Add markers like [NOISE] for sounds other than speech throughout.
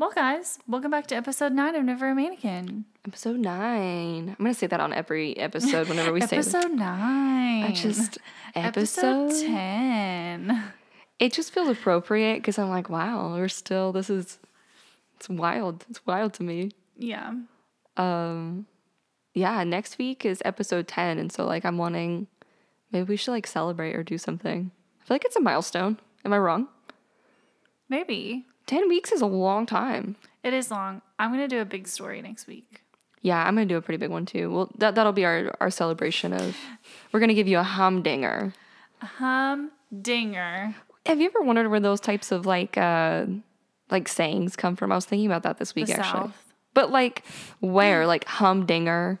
Well, guys, welcome back to episode nine of Never a Mannequin. Episode nine. I'm gonna say that on every episode whenever we [LAUGHS] say episode nine. I just episode, episode ten. It just feels appropriate because I'm like, wow, we're still. This is. It's wild. It's wild to me. Yeah. Um, yeah. Next week is episode ten, and so like I'm wanting. Maybe we should like celebrate or do something. I feel like it's a milestone. Am I wrong? Maybe 10 weeks is a long time. it is long. I'm gonna do a big story next week. Yeah, I'm gonna do a pretty big one too. Well, that that'll be our our celebration of. We're gonna give you a humdinger. Humdinger. Have you ever wondered where those types of like uh like sayings come from? I was thinking about that this week The actually. South. But like where? like humdinger.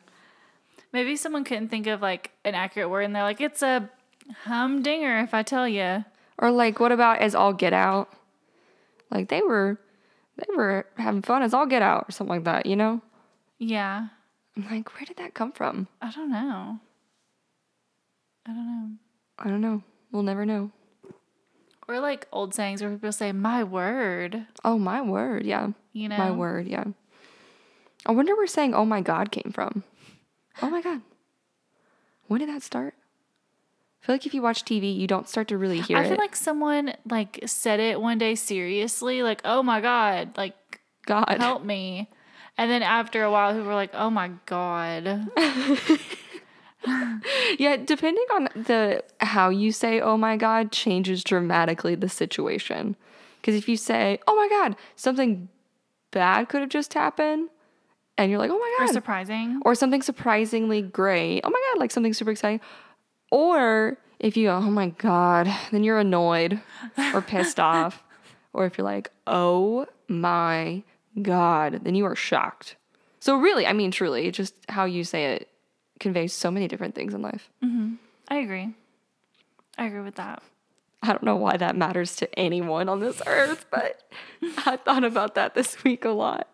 Maybe someone couldn't think of like an accurate word, and they're like, "It's a humdinger." If I tell you, Or like what about as all get out? Like they were they were having fun as all get out or something like that, you know? yeah, I'm like, where did that come from? I don't know. I don't know. I don't know. We'll never know. Or like old sayings where people say, "My word," Oh my word, yeah. you know. My word, yeah. I wonder where saying oh my god came from. Oh my god. When did that start? I feel like if you watch TV, you don't start to really hear it. I feel it. like someone like said it one day seriously, like, "Oh my god," like God. help me. And then after a while, people were like, "Oh my god." [LAUGHS] Yeah, depending on the how you say oh my god changes dramatically the situation. Cuz if you say oh my god, something bad could have just happened and you're like oh my god," Or surprising. or something surprisingly great. Oh my god, like something super exciting. Or if you go, oh my god, then you're annoyed or pissed [LAUGHS] off. Or if you're like, oh my god, then you are shocked. So really, I mean, truly, just how you say it conveys so many different things in life. Mm-hmm. I agree. I agree with that. I don't know why that matters to anyone on this earth, but I thought about that this week a lot.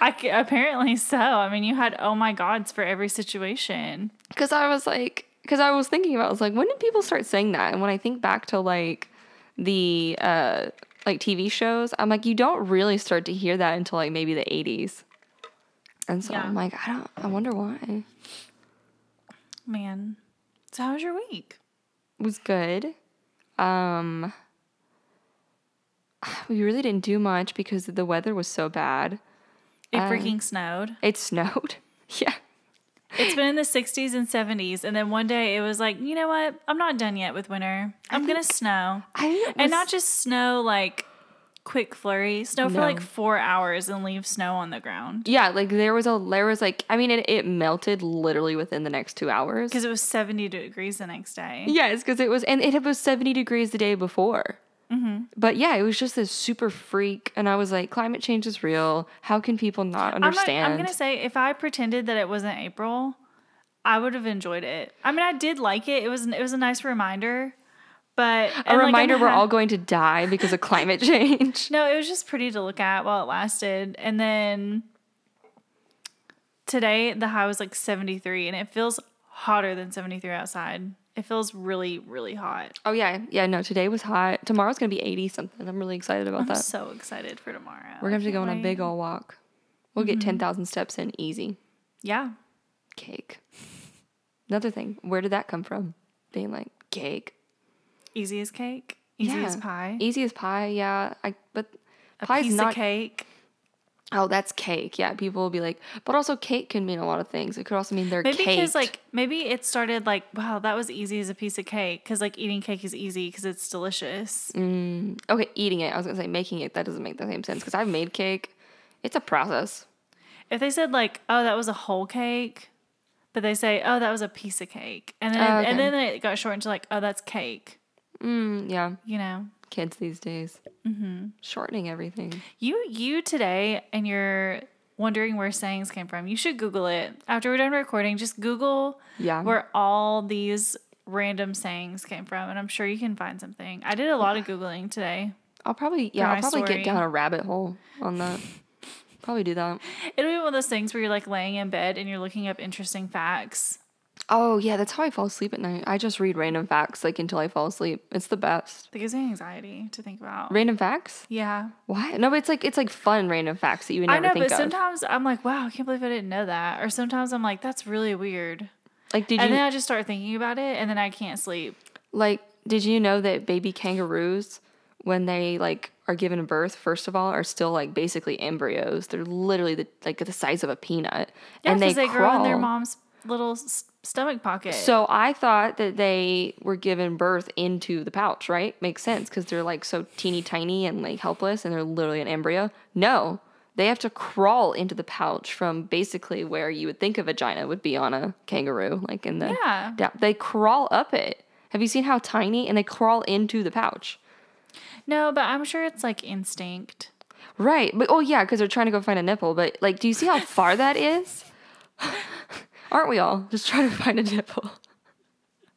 I, apparently so. I mean, you had "Oh my gods" for every situation. Because I was like, because I was thinking about, I was like, when did people start saying that? And when I think back to like the uh like TV shows, I'm like, you don't really start to hear that until like maybe the 80s. And so Yeah. I'm like, I don't, I wonder why. Man, so how was your week? It was good. Um, [SIGHS] we really didn't do much because the weather was so bad. It Uh, freaking snowed. It snowed. [LAUGHS] yeah. It's been in the 60s and 70s, and then one day it was like, you know what? I'm not done yet with winter. I'm gonna snow, I think and not just snow like quick flurry, snow for like four hours and leave snow on the ground Yeah, like there was a there was like I mean it, it melted literally within the next two hours. because it was 70 degrees the next day. Yes, because it was, and it was 70 degrees the day before. Mm-hmm. But yeah, it was just this super freak. And I was like, climate change is real. How can people not I'm, not, understand? I'm gonna say if I pretended that it wasn't April, I would have enjoyed it. I mean, I did like it. It was it was a nice reminder, but a and, like, reminder we're all going to die because of climate [LAUGHS] change. No, it was just pretty to look at while it lasted. And then today the high was like 73 and it feels hotter than 73 outside. It feels really, really hot. Oh, yeah. Yeah, no, today was hot. Tomorrow's going to be 80 something. I'm really excited about I'm that. so excited for tomorrow. We're going to have to go I on a big old walk. We'll Mm-hmm. get 10,000 steps in easy. Yeah. Cake. Another thing, where did that come from? Being like, cake. Easy as cake. Easy as pie. Easy as pie, yeah. I but A pie's piece not of cake. Oh, that's cake. Yeah, people will be like, but also cake can mean a lot of things. It could also mean they're Maybe caked. because like maybe it started like wow that was easy as a piece of cake because like eating cake is easy because it's delicious. Mm. okay, eating it. I was gonna say making it. That doesn't make the same sense because I've made cake. It's a process. If they said like, "Oh, that was a whole cake," but they say, "Oh, that was a piece of cake," and then Oh, okay. and then it got shortened to like, "Oh, that's cake," Mm, yeah, you know. Kids these days mm-hmm. shortening everything. You you today and you're wondering where sayings came from. You should Google it after we're done recording. Just Google Yeah. where all these random sayings came from, and I'm sure you can find something. I did a lot of googling today. I'll probably yeah. I'll probably story. get down a rabbit hole on that. [LAUGHS] probably do that. It'll be one of those things where you're like laying in bed and you're looking up interesting facts. Oh yeah, that's how I fall asleep at night. I just read random facts like until I fall asleep. It's the best. That gives me anxiety to think about. Random facts? Yeah. Why? No, but it's like it's like fun random facts that you would I know, think but of. sometimes I'm like, wow, I can't believe I didn't know that. Or sometimes I'm like, that's really weird. like did and you then I just start thinking about it and then I can't sleep. like did you know that baby kangaroos when they like are given birth first of all are still like basically embryos. They're literally the, like the size of a peanut Yeah, and they, because they, grow in their mom's little s- stomach pocket. So I thought that they were given birth into the pouch, right? Makes sense because they're like so teeny tiny and like helpless and they're literally an embryo. No, they have to crawl into the pouch from basically where you would think a vagina would be on a kangaroo, like in the Yeah. down- They crawl up it. Have you seen how tiny? And they crawl into the pouch. no, but I'm sure it's like instinct. Right. But oh yeah, because they're trying to go find a nipple. But like, do you see how far that is? [LAUGHS] Aren't we all just trying to find a nipple?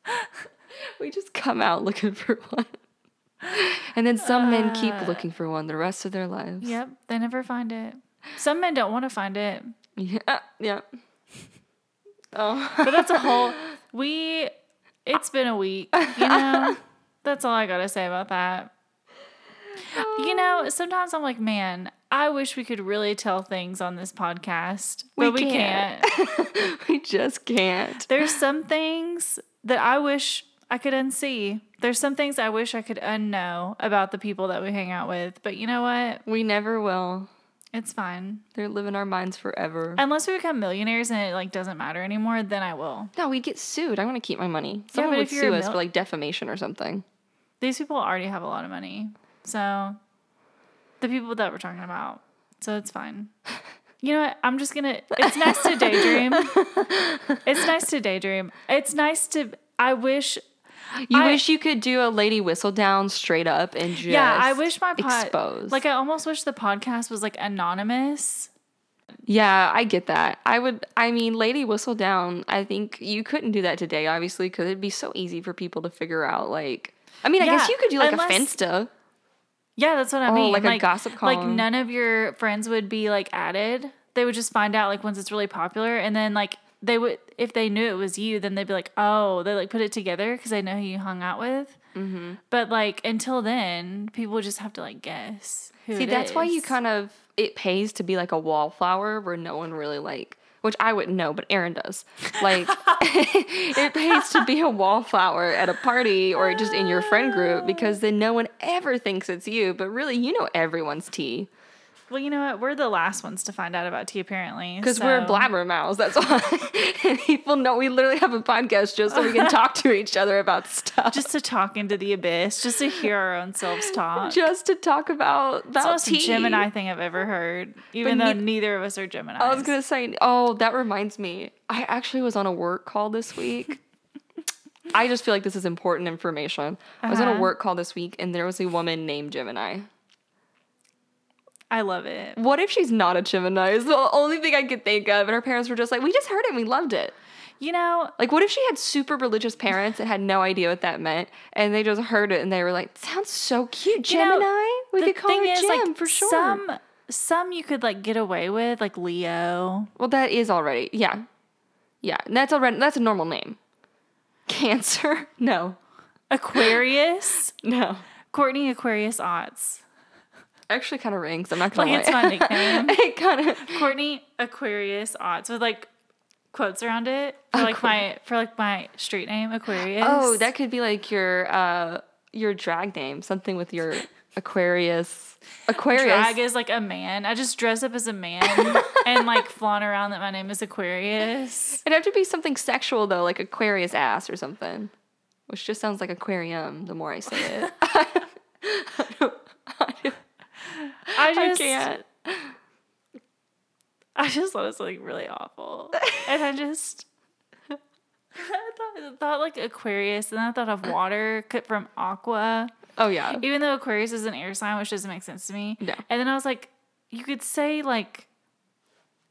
[LAUGHS] we just come out looking for one. And then some men keep ah. looking for one the rest of their lives. Yep, they never find it. Some men don't want to find it, Yeah. Uh, yeah. [LAUGHS] Oh. but that's a whole. [LAUGHS] We, it's been a week, you know. That's all I gotta say about that. You know, sometimes I'm like, man, I wish we could really tell things on this podcast, but we can't. can't. [LAUGHS] we just can't. There's some things that I wish I could unsee. There's some things I wish I could unknow about the people that we hang out with. But you know what? We never will. It's fine. They're living our minds forever. Unless we become millionaires and it like doesn't matter anymore, then I will. no, we'd get sued. I want to keep my money. Someone but would if you're a sue us mil- for like defamation or something. These people already have a lot of money. So the people that we're talking about. So it's fine. You know what? I'm just gonna it's nice to daydream. It's nice to daydream. It's nice to I wish You I- wish you could do a lady whistle down straight up and just Yeah, I wish my pod expose. like I almost wish the podcast was like anonymous. yeah, I get that. I would. I mean, Lady Whistledown. I think you couldn't do that today, obviously, because it'd be so easy for people to figure out. Like, I mean, I guess you could do like unless- a Finsta. Yeah, that's what I Oh, mean. like a gossip column. Like none of your friends would be like added. They would just find out like once it's really popular, and then like they would if they knew it was you, then they'd be like, oh, they like put it together because they know who you hung out with. Mm-hmm. But like until then, people would just have to like guess. Who See, that's why you kind of it pays to be like a wallflower where no one really like. Which I wouldn't know, but Aaron does. Like, [LAUGHS] it pays to be a wallflower at a party or just in your friend group because then no one ever thinks it's you, but really you know everyone's tea. Well, you know what? We're the last ones to find out about tea, apparently. Because we're so- blabbermouths, that's why. [LAUGHS] people know we literally have a podcast just so we can talk to each other about stuff. Just, to talk into the abyss, just to hear our own selves talk. Just to talk about, It's the most tea. Gemini thing I've ever heard, even But though neith- neither of us are Gemini. I was gonna say, oh, that reminds me. I actually was on a work call this week. [LAUGHS] I just feel like this is important information. I was on a Uh-huh. work call this week, and there was a woman named Gemini. I love it. What if she's not a Gemini? Is the only thing I could think of. And her parents were just like, we just heard it and we loved it. You know, Like, what if she had super religious parents and had no idea what that meant, and they just heard it and they were like, "Sounds so cute, You know, Gemini. we could call her is, Gem like, for sure." Some some you could like get away with, like Leo. well, that is already yeah, yeah. That's already that's a normal name. Cancer? [LAUGHS] No, Aquarius, [LAUGHS] no. Courtney Aquarius Otts. Actually, kind of rings. I'm not gonna Like lie. it's my nickname. [LAUGHS] it kind of Courtney Aquarius Otts with like quotes around it for like my for like my street name Aquarius. oh, that could be like your uh your drag name, something with your Aquarius. Aquarius. drag is like a man. I just dress up as a man [LAUGHS] and like flaunt around that my name is Aquarius. It'd have to be something sexual though, like Aquarius ass or something, which just sounds like aquarium. The more I say it, [LAUGHS] I I [LAUGHS] just can't. I just thought it was like really awful. And I just [LAUGHS] I thought, I thought like Aquarius and I thought of water cut from aqua. Oh yeah, Even though Aquarius is an air sign, which doesn't make sense to me. No. And then I was like, you could say like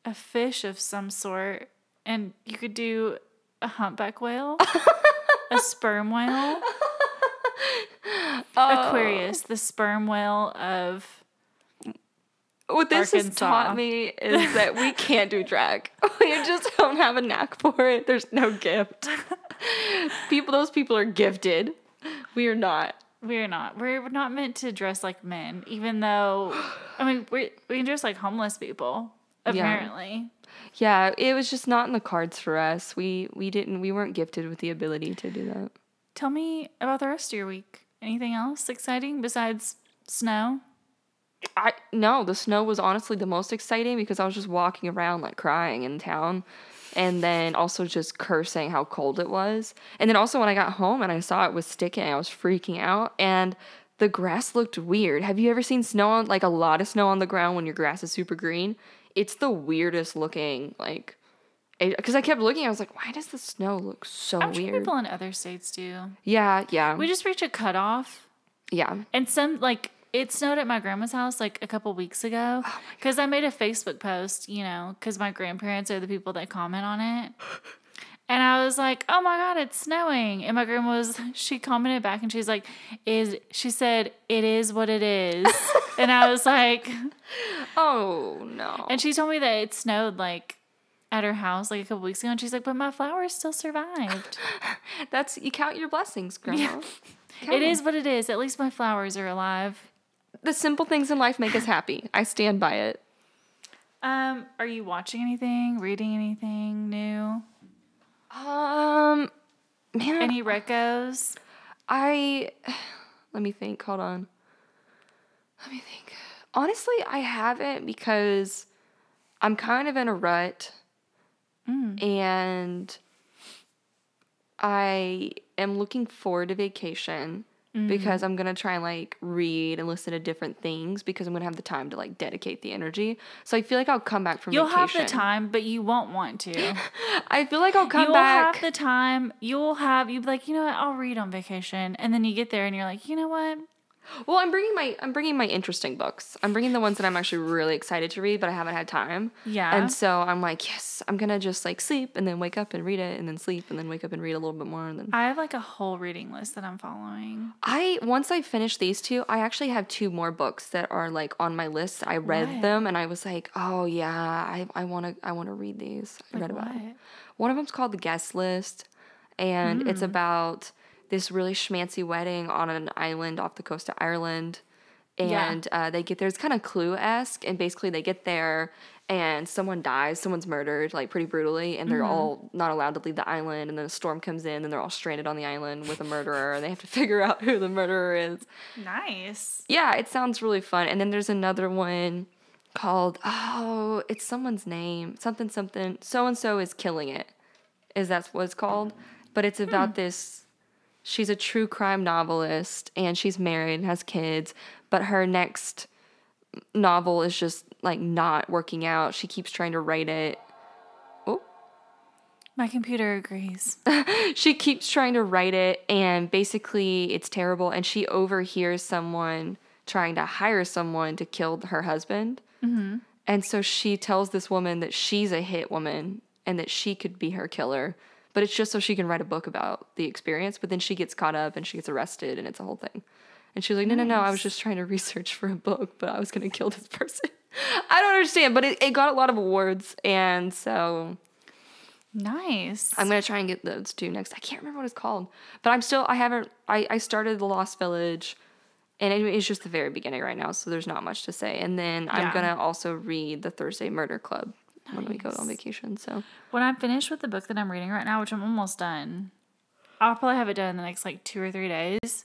a fish of some sort, and you could do a humpback whale, [LAUGHS] a sperm whale, Oh. Aquarius, the sperm whale of what this has taught me is [LAUGHS] that we can't do drag. [LAUGHS] We just don't have a knack for it. There's no gift. [LAUGHS] people, those people are gifted. We are not. We're not. We're not meant to dress like men, even though, I mean, we we can dress like homeless people. Apparently, Yeah, it was just not in the cards for us. We we didn't. We weren't gifted with the ability to do that. tell me about the rest of your week. Anything else exciting besides snow? I no, the snow was honestly the most exciting because I was just walking around like crying in town and then also just cursing how cold it was. And then also when I got home and I saw it was sticking, I was freaking out and the grass looked weird. Have you ever seen snow on like a lot of snow on the ground when your grass is super green? It's the weirdest looking like because I kept looking, I was like, why does the snow look so I'm sure weird? people in other states do. yeah, yeah, We just reach a cutoff, yeah. and some like it snowed at my grandma's house like a couple weeks ago oh because I made a Facebook post, you know, because my grandparents are the people that comment on it. And I was like, "Oh my god, it's snowing!" And my grandma was, [LAUGHS] she commented back, and she's like, "Is she said it is what it is?" [LAUGHS] and I was like, [LAUGHS] Oh no. and she told me that it snowed like at her house like a couple weeks ago, and she's like, "But my flowers still survived." That's you count your blessings, grandma. Count it is what it is. At least my flowers are alive. The simple things in life make us happy. I stand by it. Um, are you watching anything, reading anything new? Um, man, Any recos? I let me think. Hold on. Let me think. Honestly, I haven't because I'm kind of in a rut, and I am looking forward to vacation because mm. I'm gonna try and like read and listen to different things because I'm gonna have the time to like dedicate the energy. So I feel like I'll come back from You'll vacation. have the time, but you won't want to. [LAUGHS] I feel like I'll come back. You'll have the time. You'll have you'll be like, you know what? I'll read on vacation, and then you get there and you're like, you know what? Well, I'm bringing my I'm bringing my interesting books. I'm bringing the ones that I'm actually really excited to read, but I haven't had time. Yeah. And so I'm like, yes, I'm gonna just like sleep and then wake up and read it and then sleep and then wake up and read a little bit more and then I have like a whole reading list that I'm following. I once I finish these two, I actually have two more books that are like on my list. I read What? them and I was like, oh yeah, I I want to I want to read these. I read about it. One of them's called The Guest List, and Hmm. it's about this really schmancy wedding on an island off the coast of Ireland. Yeah. And uh, they get there, it's kind of clue esque, and basically they get there and someone dies, someone's murdered, like pretty brutally, and they're Mm-hmm. all not allowed to leave the island, and then a storm comes in, and they're all stranded on the island with a murderer, and they have to [LAUGHS] figure out who the murderer is. Nice. Yeah, it sounds really fun. And then there's another one called oh, it's someone's name. Something something so and so is killing it. Is that what it's called? But it's about this she's a true crime novelist and she's married and has kids, but her next novel is just like not working out. She keeps trying to write it. Oh, My computer agrees. [LAUGHS] she keeps trying to write it and basically it's terrible and she overhears someone trying to hire someone to kill her husband mm-hmm. and so she tells this woman that she's a hit woman and that she could be her killer but it's just so she can write a book about the experience but then she gets caught up and she gets arrested and it's a whole thing and she's like no no no i was just trying to research for a book but i was going to kill this [LAUGHS] person i don't understand but it, it got a lot of awards and so Nice. I'm gonna try and get those two next. I can't remember what it's called, but I'm still. I haven't. I I started the Lost Village, and it, it's just the very beginning right now, so there's not much to say. And then I'm gonna also read the Thursday Murder Club when we go on vacation. So when I'm finished with the book that I'm reading right now, which I'm almost done, I'll probably have it done in the next like two or three days.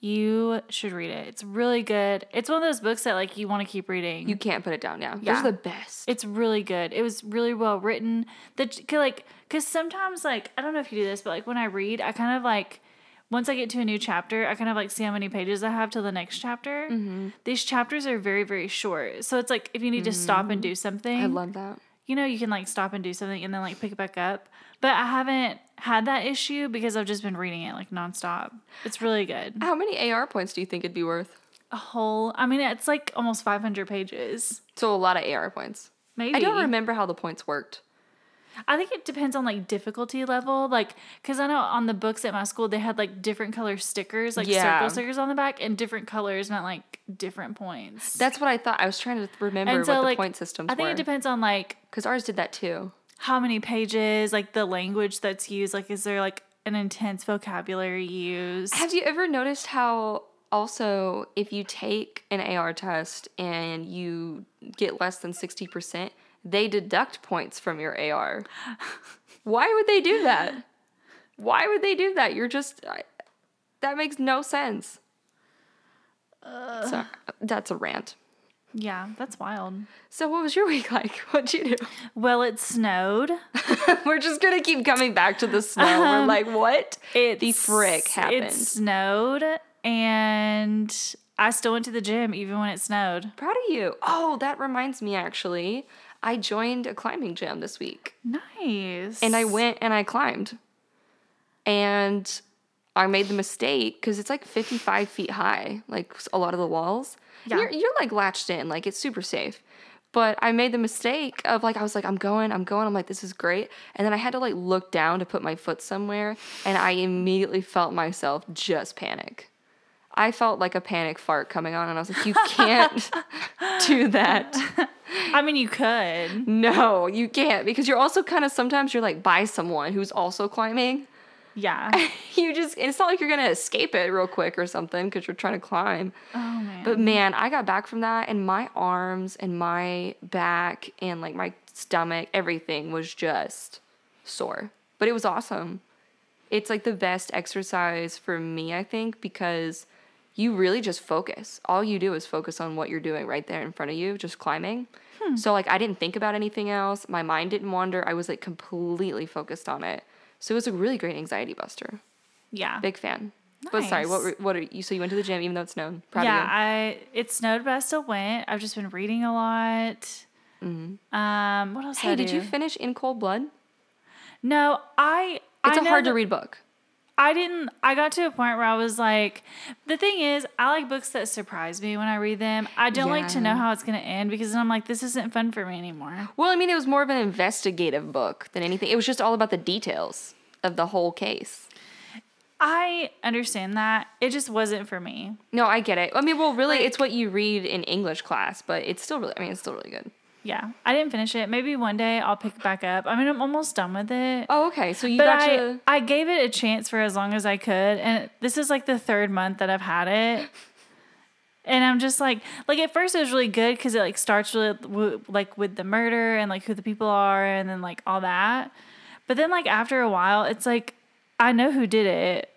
You should read it. It's really good. It's one of those books that like you want to keep reading. you can't put it down now. Yeah. Those are the best. It's really good. It was really well written. That like because sometimes like I don't know if you do this, but like when I read, I kind of like once I get to a new chapter, I kind of like see how many pages I have till the next chapter. Mm-hmm. These chapters are very very short, so it's like if you need to stop and do something, Mm-hmm. I love that. you know, you can like stop and do something and then like pick it back up. But I haven't had that issue because I've just been reading it like nonstop. It's really good. How many AR points do you think it'd be worth? A whole, I mean, it's like almost 500 pages. So a lot of AR points. Maybe. I don't remember how the points worked. I think it depends on like difficulty level. Like, because I know on the books at my school, they had like different color stickers, like Yeah. circle stickers on the back, and different colors meant like different points. That's what I thought. I was trying to remember and so, what the like, point systems I think were. it depends on like Because ours did that too. how many pages, like the language that's used. Like, is there like an intense vocabulary used? Have you ever noticed how also if you take an AR test and you get less than 60%, they deduct points from your AR? Why would they do that? Why would they do that? You're just I, that makes no sense. so that's a rant. Yeah, that's wild. So what was your [LAUGHS] week like? What'd you do? Well, it snowed. [LAUGHS] We're just gonna keep coming back to the snow. We're um, like, what? It The frick happened? It snowed, and I still went to the gym even when it snowed. Proud of you. Oh, that reminds me actually. I joined a climbing gym this week. Nice. and I went and I climbed. And I made the mistake because it's like 55 feet high, like a lot of the walls. Yeah. You're, you're like latched in, like it's super safe. But I made the mistake of like, I was like, I'm going, I'm going. I'm like, this is great. And then I had to like look down to put my foot somewhere. And I immediately felt myself just panic. I felt like a panic fart coming on. And I was like, you can't [LAUGHS] do that. I mean, you could. No, you can't because you're also kind of sometimes you're like by someone who's also climbing. Yeah. [LAUGHS] You just it's not like you're gonna escape it real quick or something because you're trying to climb. Oh man. But man, I got back from that and my arms and my back and like my stomach, everything was just sore. But it was awesome. It's like the best exercise for me, I think, because you really just focus. All you do is focus on what you're doing right there in front of you, just climbing. So like I didn't think about anything else. My mind didn't wander. I was like completely focused on it. So it was a really great anxiety buster. yeah. Big fan. But sorry, what were, what are you? So you went to the gym even though it snowed. Proud yeah. I it snowed, but I still went. I've just been reading a lot. Um, what else? Mm-hmm. Hey, did you finish In Cold Blood? No, I. It's I a hard to read book. I didn't. I got to a point where I was like, the thing is, I like books that surprise me when I read them. I don't like to know how it's gonna end because then I'm like, this isn't fun for me anymore. Well, I mean, it was more of an investigative book than anything. It was just all about the details of the whole case. I understand that. It just wasn't for me. No, I get it. I mean, well, really, Like- it's what you read in English class, but it's still really. I mean, it's still really good. Yeah, I didn't finish it. Maybe one day I'll pick it back up. I mean, I'm almost done with it. Oh, okay. So you but got I, to. I gave it a chance for as long as I could, and this is like the third month that I've had it. And I'm just like, like at first it was really good because it like starts really w- like with the murder and like who the people are and then like all that. But then like after a while, it's like I know who did it.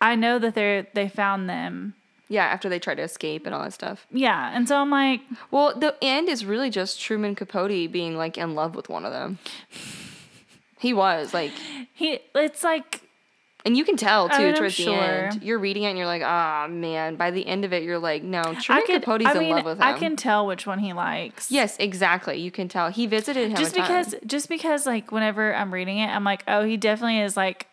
I know that they're they found them. Yeah, after they tried to escape and all that stuff. Yeah, and so I'm like, Well, the end is really just Truman Capote being like in love with one of them. He was like, he. It's like and you can tell too I mean, towards the end. You're reading it and you're like, ah, man. By the end of it, you're like, no, Truman could. Capote's I in love with him. I can tell which one he likes. Yes, exactly. You can tell. He visited him just because just because like whenever i'm reading it i'm like oh he definitely is like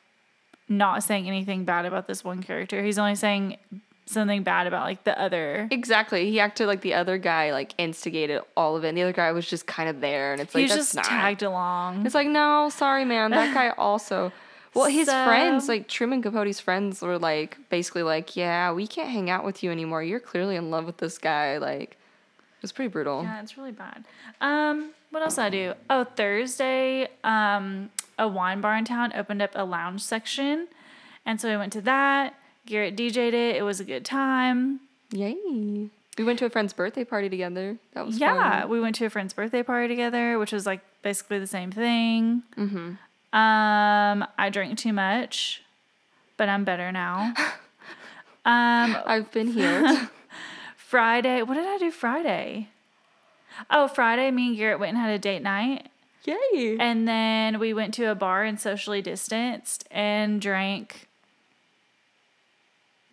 not saying anything bad about this one character he's only saying something bad about like the other Exactly. He acted like the other guy like instigated all of it. And the other guy was just kind of there and it's like was that's just not. tagged along It's like, no, sorry man. That guy [SIGHS] also Well, his So- friends, like Truman Capote's friends were like basically like, Yeah, we can't hang out with you anymore. You're clearly in love with this guy. Like it was pretty brutal. yeah it's really bad um what else did i do oh thursday um a wine bar in town opened up a lounge section and so we went to that garrett dj'd it it was a good time Yay. We went to a friend's birthday party together. That was yeah, fun. we went to a friend's birthday party together, which was like basically the same thing. Mm-hmm. Um, I drank too much, but I'm better now. [LAUGHS] um, I've been healed. [LAUGHS] Friday, what did I do Friday? Oh, Friday, me and Garrett went and had a date night, Yay. and then we went to a bar and socially distanced and drank.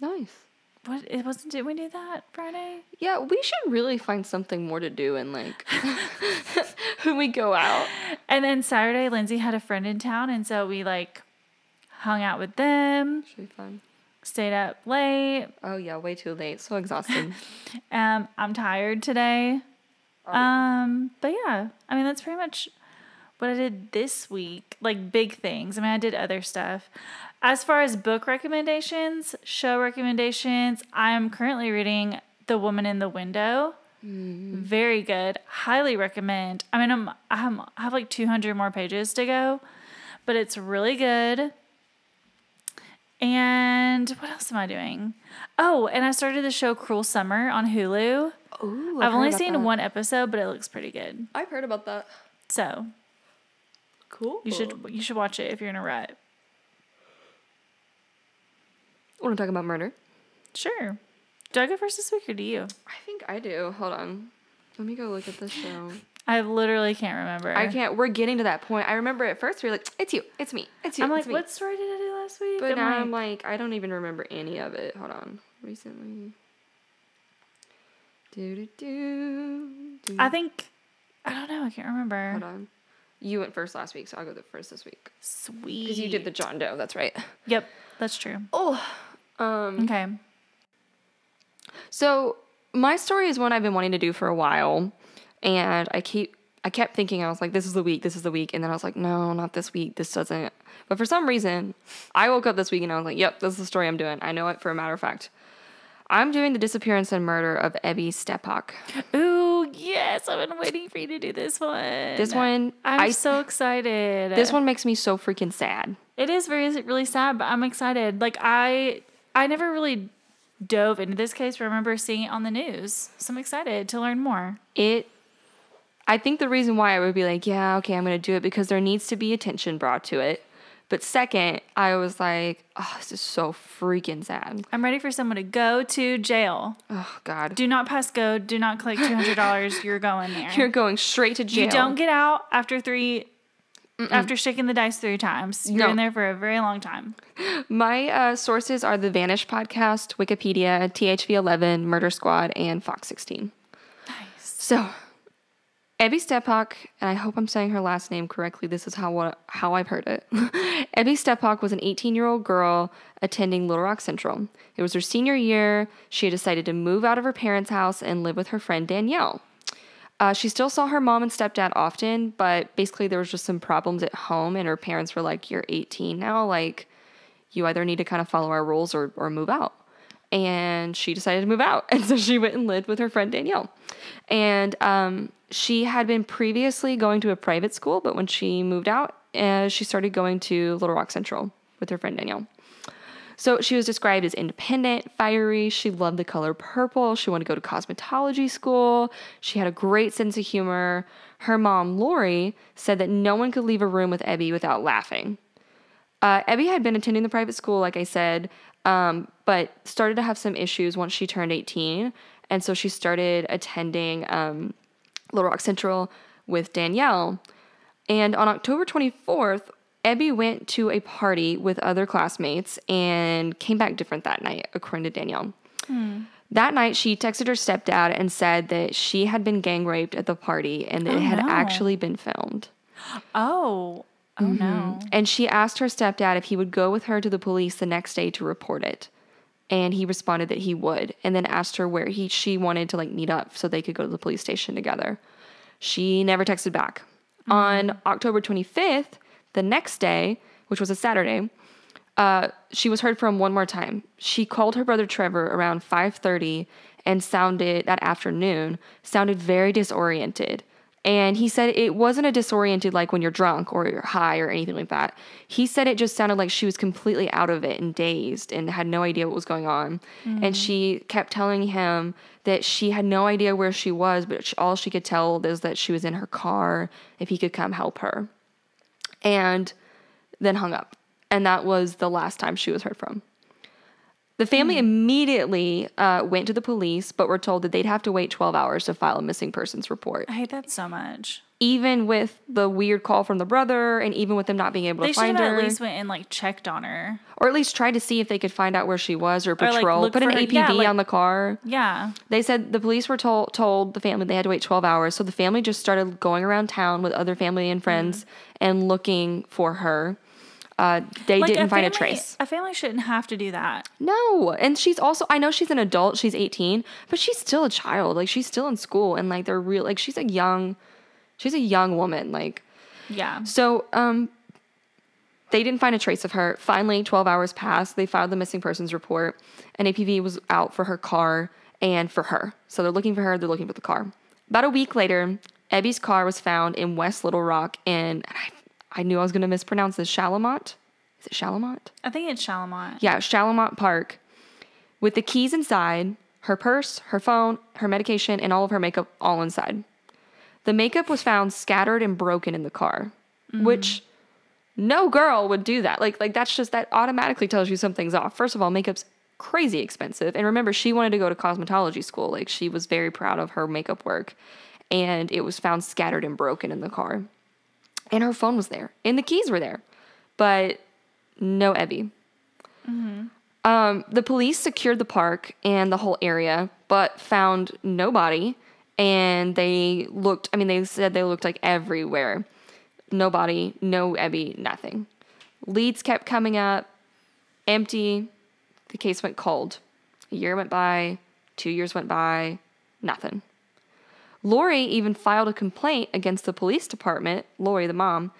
Nice. What it wasn't? Did we do that Friday? Yeah, we should really find something more to do and like when [LAUGHS] we go out. And then Saturday, Lindsay had a friend in town, and so we like hung out with them. Should be fun. stayed up late. Oh yeah, way too late. So exhausted. [LAUGHS] Um, I'm tired today. Oh, Um, but yeah, I mean that's pretty much what I did this week, like big things. I mean, I did other stuff. As far as book recommendations, show recommendations, I'm currently reading The Woman in the Window. Mm-hmm. Very good. Highly recommend. I mean, I'm, I'm I have like 200 more pages to go, but it's really good. And what else am I doing? Oh, and I started the show Cruel Summer on Hulu. Ooh, I've only seen one episode, but it looks pretty good. I've heard about that. So Cool. you should you should watch it if you're in a rut. Want to talk about murder? Sure. Do I go first this week or do you? I think I do. Hold on. Let me go look at this show. I literally can't remember. I can't. We're getting to that point. I remember at first we were like, "It's you, it's me, it's you." I'm like, what story did I do last week? But I'm now like, I'm like, I don't even remember any of it. Hold on. Recently. Do do do. do. I think I don't know. I can't remember. Hold on. You went first last week, so I'll go the first this week Sweet. because you did the John Doe. That's right. Yep, that's true. Oh. Um. Okay. So my story is one I've been wanting to do for a while, and I keep I kept thinking I was like, this is the week, this is the week, and then I was like, no, not this week. This doesn't. But for some reason, I woke up this week and I was like, yep, this is the story I'm doing. I know it for a matter of fact. I'm doing the disappearance and murder of Ebby Steppach. Ooh, yes! I've been waiting for you to do this one. This one, I'm I so excited. this one makes me so freaking sad. It is very really sad, but I'm excited. Like I I never really dove into this case, but I remember seeing it on the news. So I'm excited to learn more. It. I think the reason why I would be like, yeah, okay, I'm gonna do it because there needs to be attention brought to it. But second, I was like, oh, this is so freaking sad. I'm ready for someone to go to jail. Oh God. Do not pass go. Do not collect two hundred dollars. You're going there. [LAUGHS] You're going straight to jail. you don't get out after three. After shaking the dice three times, you're No. in there for a very long time. My uh, sources are the Vanish podcast, Wikipedia, THV11, Murder Squad, and Fox 16. Nice. So, Ebby Steppach, and I hope I'm saying her last name correctly. This is how how I've heard it. [LAUGHS] Ebby Steppach was an 18 year old girl attending Little Rock Central. It was her senior year. She had decided to move out of her parents' house and live with her friend Danielle. Uh, she still saw her mom and stepdad often, but basically there was just some problems at home, and her parents were like, "You're 18 now, like." you either need to kind of follow our rules or, or move out. And she decided to move out. [LAUGHS] And so she went and lived with her friend Danielle. And um, she had been previously going to a private school, but when she moved out, uh, she started going to Little Rock Central with her friend Danielle. So she was described as independent, fiery. She loved the color purple. She wanted to go to cosmetology school. She had a great sense of humor. Her mom, Lori, said that no one could leave a room with Ebby without laughing. Uh, Ebby had been attending the private school, like I said, um, but started to have some issues once she turned 18. And so she started attending um, Little Rock Central with Danielle. And on October 24th, Ebby went to a party with other classmates and came back different that night, according to Danielle. Hmm. That night, she texted her stepdad and said that she had been gang raped at the party and that it oh, had no. actually been filmed. [GASPS] Oh. Oh no. Mm-hmm. And she asked her stepdad if he would go with her to the police the next day to report it. And he responded that he would, and then asked her where he she wanted to like meet up so they could go to the police station together. She never texted back. On October 25th, the next day, which was a Saturday, uh, she was heard from one more time. She called her brother Trevor around 5:30 and sounded that afternoon sounded very disoriented. And he said it wasn't a disoriented like when you're drunk or you're high or anything like that. He said it just sounded like she was completely out of it and dazed and had no idea what was going on. And she kept telling him that she had no idea where she was, but all she could tell is that she was in her car if he could come help her. And then hung up. And that was the last time she was heard from. The family immediately uh, went to the police, but were told that they'd have to wait 12 hours to file a missing persons report. I hate that so much. Even with the weird call from the brother, and even with them not being able They to should find have her, at least went and like checked on her. or at least tried to see if they could find out where she was or like, patrol, look put an for her- APB yeah, like- on the car. Yeah. They said the police were told told the family they had to wait 12 hours, so the family just started going around town with other family and friends and looking for her. Uh, they. Like, didn't find a trace. A family shouldn't have to do that. No, and she's also I know she's an adult, she's 18, but she's still a child. Like she's still in school and like they're real like she's a young she's a young woman. Like Yeah. So, um, they didn't find a trace of her. Finally, 12 hours passed. They filed the missing persons report, and APB was out for her car and for her. So they're looking for her, they're looking for the car. About a week later, Ebby's car was found in West Little Rock and I, I knew I was going to mispronounce this, Shalamont? Is it Shalamont? I think it's Shalamont. Yeah, Shalamont Park, with the keys inside, her purse, her phone, her medication, and all of her makeup all inside. The makeup was found scattered and broken in the car, mm-hmm. which no girl would do that. Like like that's just that automatically tells you something's off. First of all, makeup's crazy expensive. And remember, she wanted to go to cosmetology school. Like she was very proud of her makeup work. And it was found scattered and broken in the car. And her phone was there. And the keys were there. But no Ebby. Um, the police secured the park and the whole area, but found nobody. And they looked, I mean, they said they looked like everywhere. Nobody, no Ebby, nothing. Leads kept coming up, empty. The case went cold. A year went by, two years went by, nothing. Lori even filed a complaint against the police department, Lori, the mom,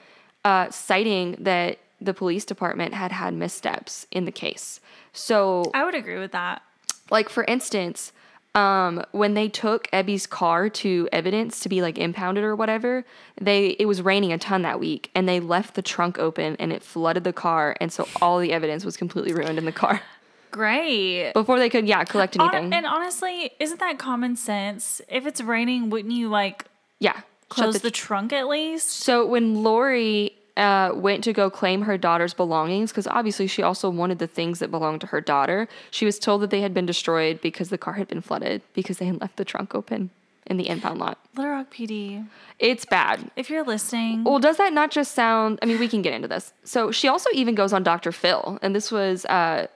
uh, citing that the police department had had missteps in the case. So, I would agree with that. like for instance, um, when they took Ebby's car to evidence to be like impounded or whatever, they it was raining a ton that week, and they left the trunk open and it flooded the car, and so all the evidence was completely ruined in the car [LAUGHS] Great. before they could yeah collect anything. and honestly, isn't that common sense? If it's raining, wouldn't you like yeah, close the the, trunk at least? So when Lori uh, went to go claim her daughter's belongings, because obviously she also wanted the things that belonged to her daughter, she was told that they had been destroyed because the car had been flooded because they had left the trunk open in the impound lot. Little Rock PD, It's bad. if you're listening, Well, does that not just sound? I mean, we can get into this. So she also even goes on Dr. Phil, and this was uh,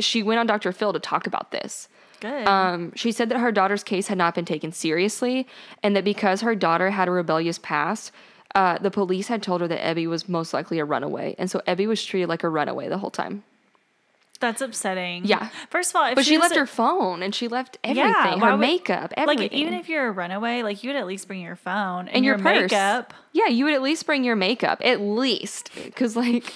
she went on Dr. Phil to talk about this. good. Um, she said that her daughter's case had not been taken seriously, and that because her daughter had a rebellious past, uh, the police had told her that Ebby was most likely a runaway, and so Ebby was treated like a runaway the whole time. That's upsetting. Yeah. First of all, if But she was left her phone and she left everything, why her would- makeup, everything. Like even if you're a runaway, like you would at least bring your phone and, and your, your, purse. makeup. Yeah, you would at least bring your makeup, at least, because like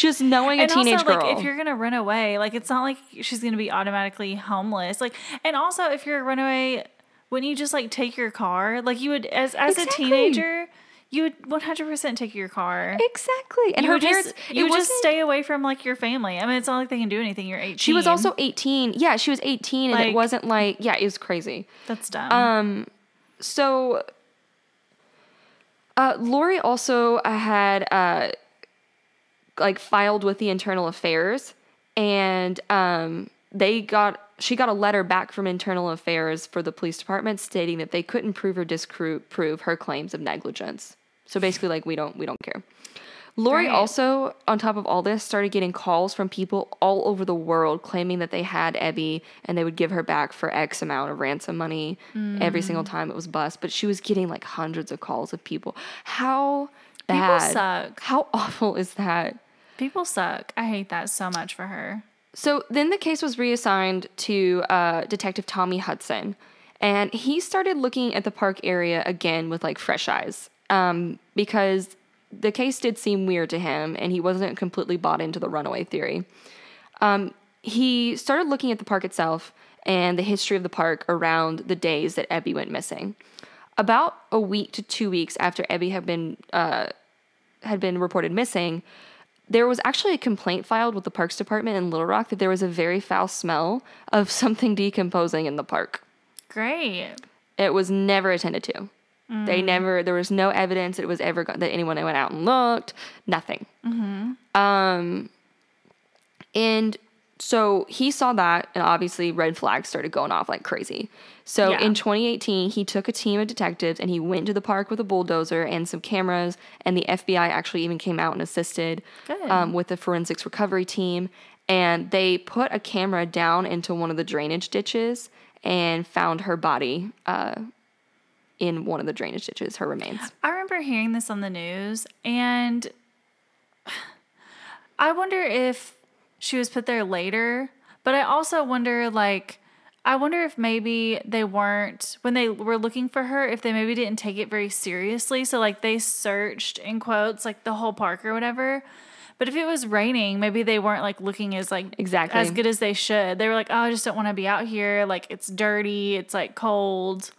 just knowing a and teenage also, girl. like, if you're gonna run away, like it's not like she's gonna be automatically homeless. Like, and also, if you're a runaway, wouldn't you just like take your car? Like, you would as as Exactly. a teenager, you would 100 percent take your car. exactly, and you her parents. just, you would just stay away from like your family. I mean, it's not like they can do anything. You're 18. She was also 18. Yeah, she was 18, and it wasn't like yeah, it was crazy. that's dumb. Um, so uh, Lori also had uh, like filed with the internal affairs, and um, they got she got a letter back from internal affairs for the police department stating that they couldn't prove or disprove her claims of negligence. So basically, like we don't we don't care. Lori Right. also, on top of all this, started getting calls from people all over the world claiming that they had Ebby and they would give her back for X amount of ransom money every single time it was bust. But she was getting like hundreds of calls of people. How People bad? suck. How [LAUGHS] awful is that? People suck. I hate that so much for her. So then the case was reassigned to uh, Detective Tommy Hudson, and he started looking at the park area again with like fresh eyes um, because the case did seem weird to him, and he wasn't completely bought into the runaway theory. Um, he started looking at the park itself and the history of the park around the days that Ebby went missing. About a week to two weeks after Ebby had been uh, had been reported missing, there was actually a complaint filed with the Parks Department in Little Rock that there was a very foul smell of [LAUGHS] something decomposing in the park. Great. It was never attended to. They never. There was no evidence it was ever that anyone went out and looked. Nothing. Um, and so he saw that, and obviously red flags started going off like crazy. So Yeah. in 2018, he took a team of detectives and he went to the park with a bulldozer and some cameras, and the FBI actually even came out and assisted um, with the forensics recovery team. And they put a camera down into one of the drainage ditches and found her body uh, in one of the drainage ditches, her remains. I remember hearing this on the news, and [SIGHS] I wonder if she was put there later. But I also wonder, like, I wonder if maybe they weren't when they were looking for her, if they maybe didn't take it very seriously. So like they searched in quotes like the whole park or whatever. But if it was raining, maybe they weren't like looking as like Exactly. as good as they should. They were like, "Oh, I just don't want to be out here. Like it's dirty. It's like cold."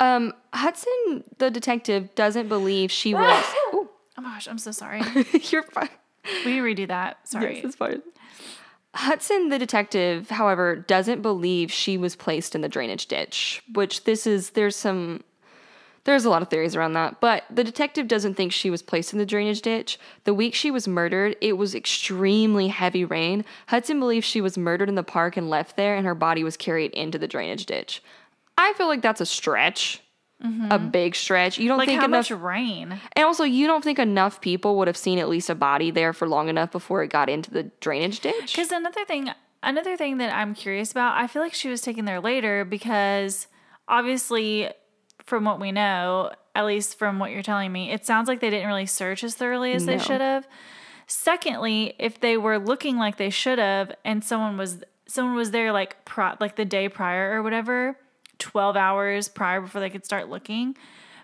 Um, Hudson, the detective, doesn't believe she was. [GASPS] Oh my gosh, I'm so sorry. [LAUGHS] you're fine. We redo that? Sorry. Yes, it's fine. Hudson, the detective, however, doesn't believe she was placed in the drainage ditch, which this is, there's some, there's a lot of theories around that, but the detective doesn't think she was placed in the drainage ditch. The week she was murdered, it was extremely heavy rain. Hudson believes she was murdered in the park and left there, and her body was carried into the drainage ditch. I feel like that's a stretch, a big stretch. You don't like think how enough much rain? and also, you don't think enough people would have seen at least a body there for long enough before it got into the drainage ditch? Because another thing, another thing that I'm curious about, I feel like she was taken there later because obviously, from what we know, at least from what you're telling me, it sounds like they didn't really search as thoroughly as they should have. Secondly, if they were looking like they should have, and someone was someone was there like pro, like the day prior or whatever, twelve hours prior before they could start looking,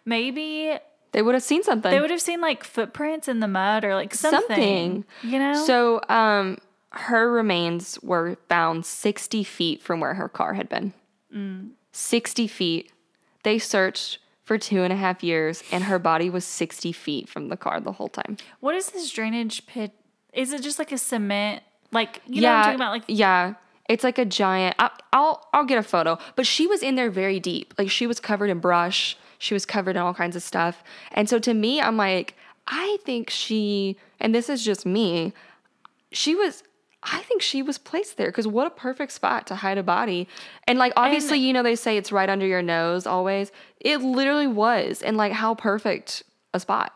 maybe They would have seen something. they would have seen like footprints in the mud or like something. Something. You know? So, um, her remains were found 60 feet from where her car had been. Mm. 60 feet. They searched for two and a half years, and her body was 60 feet from the car the whole time. What is this drainage pit? Is it just like a cement? Like you know what I'm talking about? Like yeah. It's like a giant. I, I'll I'll get a photo, but she was in there very deep. Like she was covered in brush. She was covered in all kinds of stuff. And so to me, I'm like, I think she, and this is just me. She was. I think she was placed there because what a perfect spot to hide a body. And like obviously, you know, they say it's right under your nose always. It literally was, and like how perfect a spot.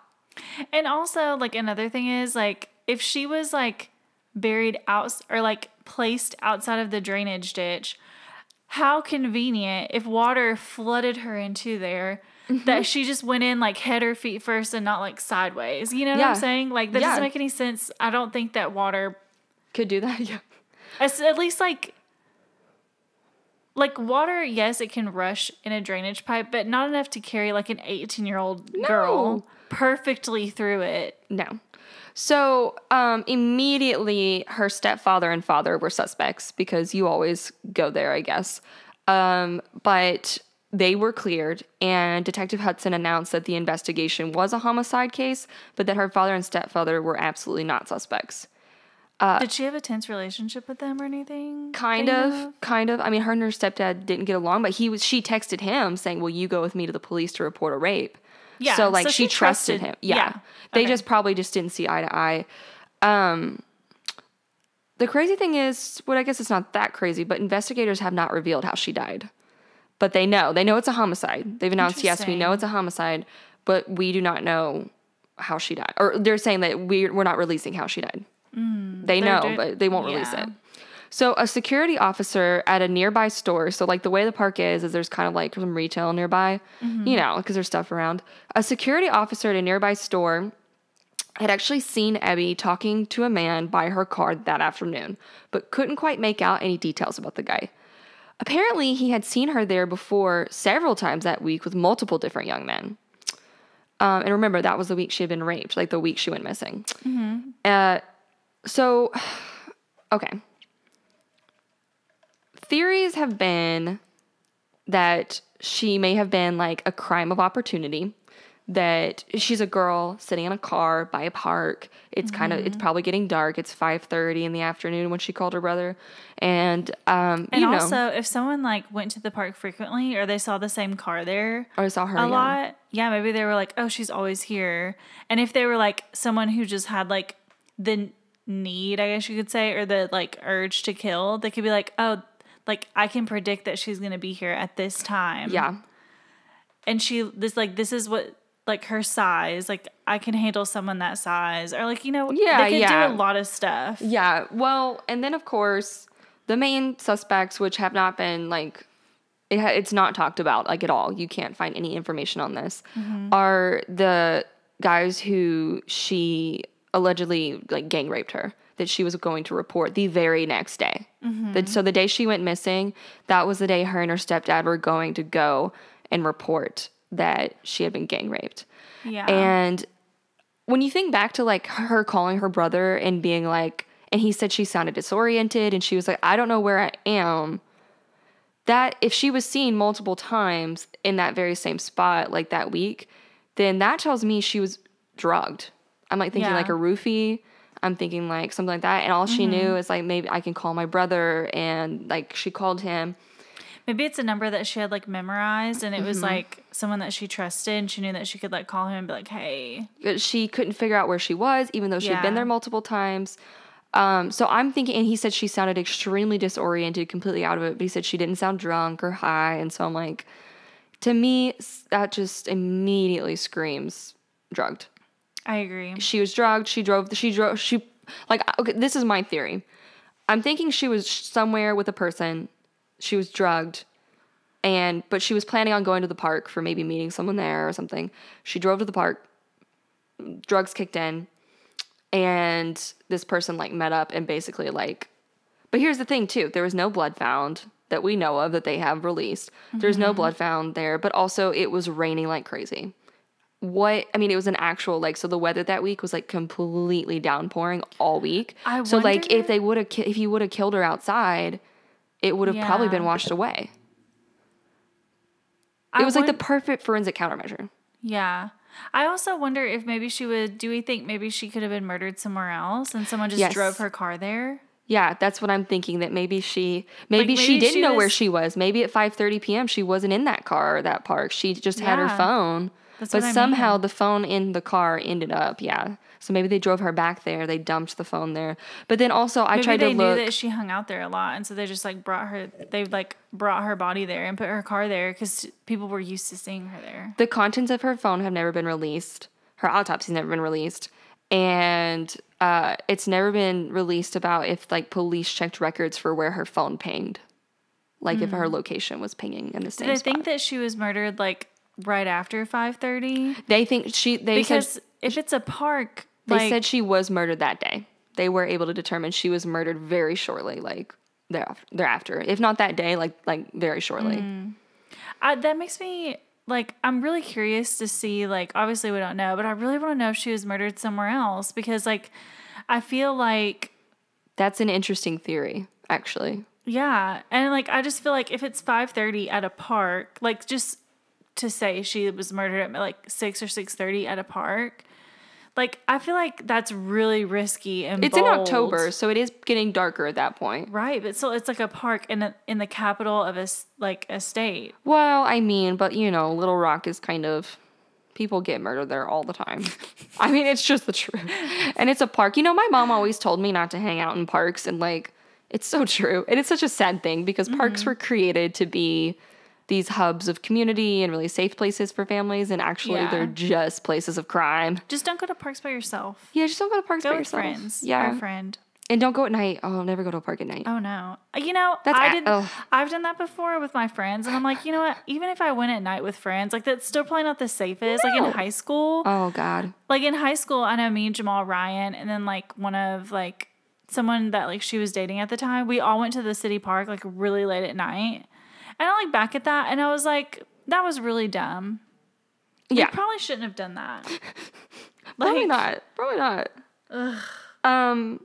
and also like another thing is like if she was like buried out or like placed outside of the drainage ditch, how convenient if water flooded her into there. Mm-hmm. That she just went in like head or feet first and not like sideways. You know what Yeah. I'm saying? Like that Yeah. doesn't make any sense. I don't think that water Could do that, [LAUGHS] yeah. As, at least like like water, yes, it can rush in a drainage pipe, but not enough to carry like an 18 year old girl perfectly through it. No. So um, immediately, her stepfather and father were suspects because you always go there, I guess. Um, but they were cleared, and Detective Hudson announced that the investigation was a homicide case, but that her father and stepfather were absolutely not suspects. Did she have a tense relationship with them or anything? Kind of, of? kind of. I mean, her and her stepdad didn't get along, but he was. She texted him saying, "Will you go with me to the police to report a rape?" Yeah, So like so she, she trusted, him. Yeah. yeah, They okay. just probably just didn't see eye to eye. Um the crazy thing is, well, I guess it's not that crazy, but investigators have not revealed how she died. But they know. They know it's a homicide. They've announced, yes, we know it's a homicide, but we do not know how she died. Or they're saying that we're, we're not releasing how she died. they Mm, they're know, but they won't release it. So a security officer at a nearby store, so like the way the park is, is there's kind of like some retail nearby, Mm-hmm. you know, because there's stuff around. A security officer at a nearby store had actually seen Ebby talking to a man by her car that afternoon, but couldn't quite make out any details about the guy. Apparently, he had seen her there before several times that week with multiple different young men. Um, and remember, that was the week she had been raped, like the week she went missing. Uh, so, [SIGHS] okay. Theories have been that she may have been like a crime of opportunity that she's a girl sitting in a car by a park. It's kind of it's probably getting dark. It's 5.30 in the afternoon when she called her brother. And um And you know. also, if someone like went to the park frequently or they saw the same car there or saw her a yeah. lot, yeah, maybe they were like, oh, she's always here. And if they were like someone who just had like the need, I guess you could say, or the like urge to kill, they could be like, oh, like I can predict that she's gonna be here at this time. yeah and she this like this is what like her size like i can handle someone that size or like you know Yeah, they could yeah. do a lot of stuff Yeah, well, and then of course, the main suspects, which have not been like, it ha- it's not talked about like at all. You can't find any information on this. Mm-hmm. Are the guys who she allegedly like gang raped her? That she was going to report the very next day. Mm-hmm. The- so the day she went missing, that was the day her and her stepdad were going to go and report that she had been gang raped. Yeah. And when you think back to like her calling her brother and being like, and he said she sounded disoriented and she was like, I don't know where I am. That if she was seen multiple times in that very same spot like that week, then that tells me she was drugged. I'm like thinking Yeah. like a roofie. I'm thinking like something like that. And all she knew is like maybe I can call my brother and like she called him. Maybe it's a number that she had like memorized and it Mm-hmm. was like someone that she trusted and she knew that she could like call him and be like, hey. But she couldn't figure out where she was, even though she'd Yeah. been there multiple times. Um, so I'm thinking, and he said she sounded extremely disoriented, completely out of it. But he said she didn't sound drunk or high, and so I'm like, to me, that just immediately screams drugged. I agree. She was drugged. She drove. She drove. She like okay. This is my theory. I'm thinking she was somewhere with a person. She was drugged, and but she was planning on going to the park for maybe meeting someone there or something. She drove to the park. Drugs kicked in, and this person like met up and basically like. But here's the thing too. There was no blood found that we know of that they have released. There's no mm-hmm. blood found there, but also it was raining like crazy what I mean, it was an actual like so the weather that week was like completely downpouring all week. I so like if they would have ki- if you would have killed her outside, it would have probably been washed away. I It was like the perfect forensic countermeasure. Yeah. I also wonder if maybe she would. Do we think maybe she could have been murdered somewhere else and someone just Yes. drove her car there? Yeah, that's what I'm thinking. That maybe she, maybe, she maybe didn't she know where she was. Maybe at 5:30 p.m. she wasn't in that car or that park. She just had her phone, That's but somehow mean. the phone in the car ended up. Yeah, so maybe they drove her back there. They dumped the phone there. But then also I Maybe tried to look. They knew that she hung out there a lot, and so they just like brought her. They like brought her body there and put her car there because people were used to seeing her there. The contents of her phone have never been released. Her autopsy's never been released. And uh, it's never been released about if like police checked records for where her phone pinged. Like if her location was pinging in the same Did I think that she was murdered like right after five thirty? they think she they Because said if it's a park, they like, said she was murdered that day. They were able to determine she was murdered very shortly, like thereafter, thereafter. If not that day, like like very shortly. Mm. I, that makes me like I'm really curious to see like obviously we don't know, but I really want to know if she was murdered somewhere else because like I feel like That's an interesting theory, actually. yeah, and like I just feel like if it's 5:30 at a park, like just to say she was murdered at like 6 or 6:30 at a park, like I feel like that's really risky and It's in. October, so it is getting darker at that point. Right, but still it's like a park in a, in the capital of a like a state. Well, I mean, but you know, Little Rock is kind of people get murdered there all the time. I mean, it's just the truth. And it's a park. You know, my mom always told me not to hang out in parks and like it's so true. And it's such a sad thing because parks mm-hmm. were created to be these hubs of community and really safe places for families and actually Yeah. they're just places of crime. Just don't go to parks by yourself. Yeah, just don't go to parks Go by with yourself. friends. Yeah. Our friend. And don't go at night. Oh, I'll never go to a park at night. Oh no. You know, That's I did ugh. I've done that before with my friends and I'm like, you know what? Even if I went at night with friends, like that's still probably not the safest. Like in high school. Oh god. like in high school, I know me and Jamal Ryan and then like one of like someone that like she was dating at the time, we all went to the city park like really late at night. And I look back at that and I was like, that was really dumb. Yeah. You probably shouldn't have done that. [LAUGHS] Probably not. Probably not. Ugh. Um.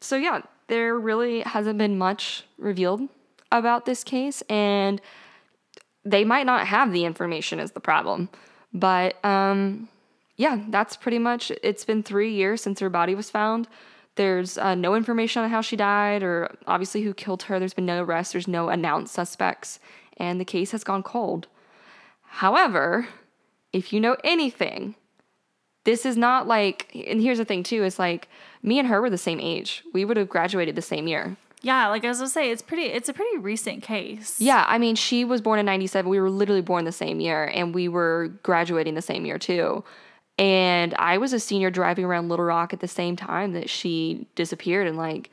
So yeah, there really hasn't been much revealed about this case, and they might not have the information is the problem. But um, yeah, that's pretty much. It's been three years since her body was found. There's uh, no information on how she died, or obviously who killed her. There's been no arrests. There's no announced suspects, and the case has gone cold. However, if you know anything, this is not like and here's the thing too is like me and her were the same age we would have graduated the same year Yeah, like I was gonna say, it's pretty it's a pretty recent case. yeah i mean she was born in 97 we were literally born the same year and we were graduating the same year too and i was a senior driving around little rock at the same time that she disappeared and like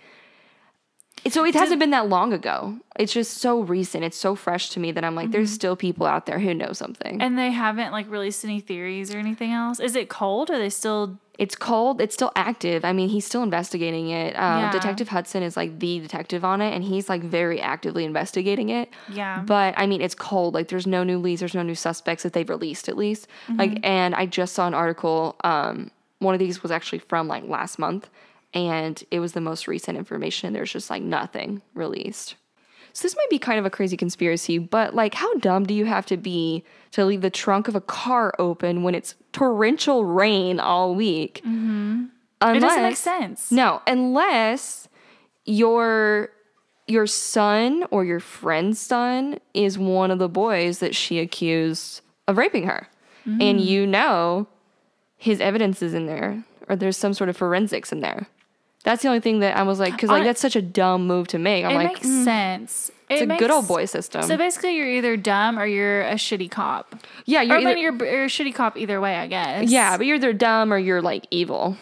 so it hasn't been that long ago. It's just so recent. It's so fresh to me that I'm like, there's still people out there who know something. And they haven't like released any theories or anything else. Is it cold? Are they still? it's cold. It's still active. I mean, he's still investigating it. Um, Yeah. Detective Hudson is like the detective on it, and he's like very actively investigating it. Yeah. But I mean, it's cold. Like, there's no new leads. There's no new suspects that they've released, at least. Like, and I just saw an article. Um, one of these was actually from like last month, and it was the most recent information. There's just like nothing released. So this might be kind of a crazy conspiracy, but like, how dumb do you have to be to leave the trunk of a car open when it's torrential rain all week? Mm-hmm. it doesn't make sense. No, unless your your son or your friend's son is one of the boys that she accused of raping her. Mm-hmm. And you know his evidence is in there or there's some sort of forensics in there. That's the only thing that I was like cuz like I- that's such a dumb move to make. I'm it like makes mm, sense. it's It a makes, good old boy system. So basically, you're either dumb or you're a shitty cop. yeah, you're mean, either, you're, you're a shitty cop either way, I guess. yeah, but you're either dumb or you're like evil.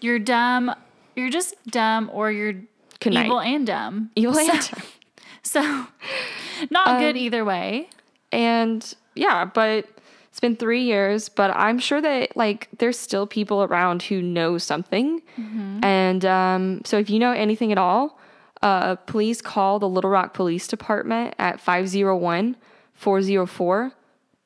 You're dumb. You're just dumb or you're Good evil and dumb. Evil So, and [LAUGHS] so not Um, good either way. And yeah, but it's been three years, but I'm sure that like there's still people around who know something. And um, so if you know anything at all, uh, please call the Little Rock Police Department at 501 404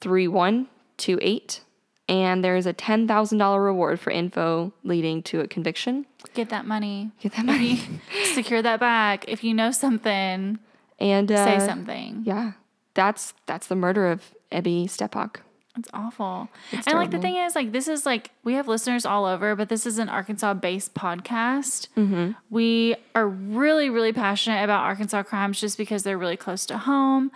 3128. And there's a $10,000 reward for info leading to a conviction. Get that money. Get that money. [LAUGHS] Secure that bag. If you know something, and uh, say something. Yeah, that's that's the murder of Ebby Steppach. It's awful. It's and like the thing is, like this is like we have listeners all over, but this is an Arkansas-based podcast. Mm-hmm. We are really, really passionate about Arkansas crimes just because they're really close to home.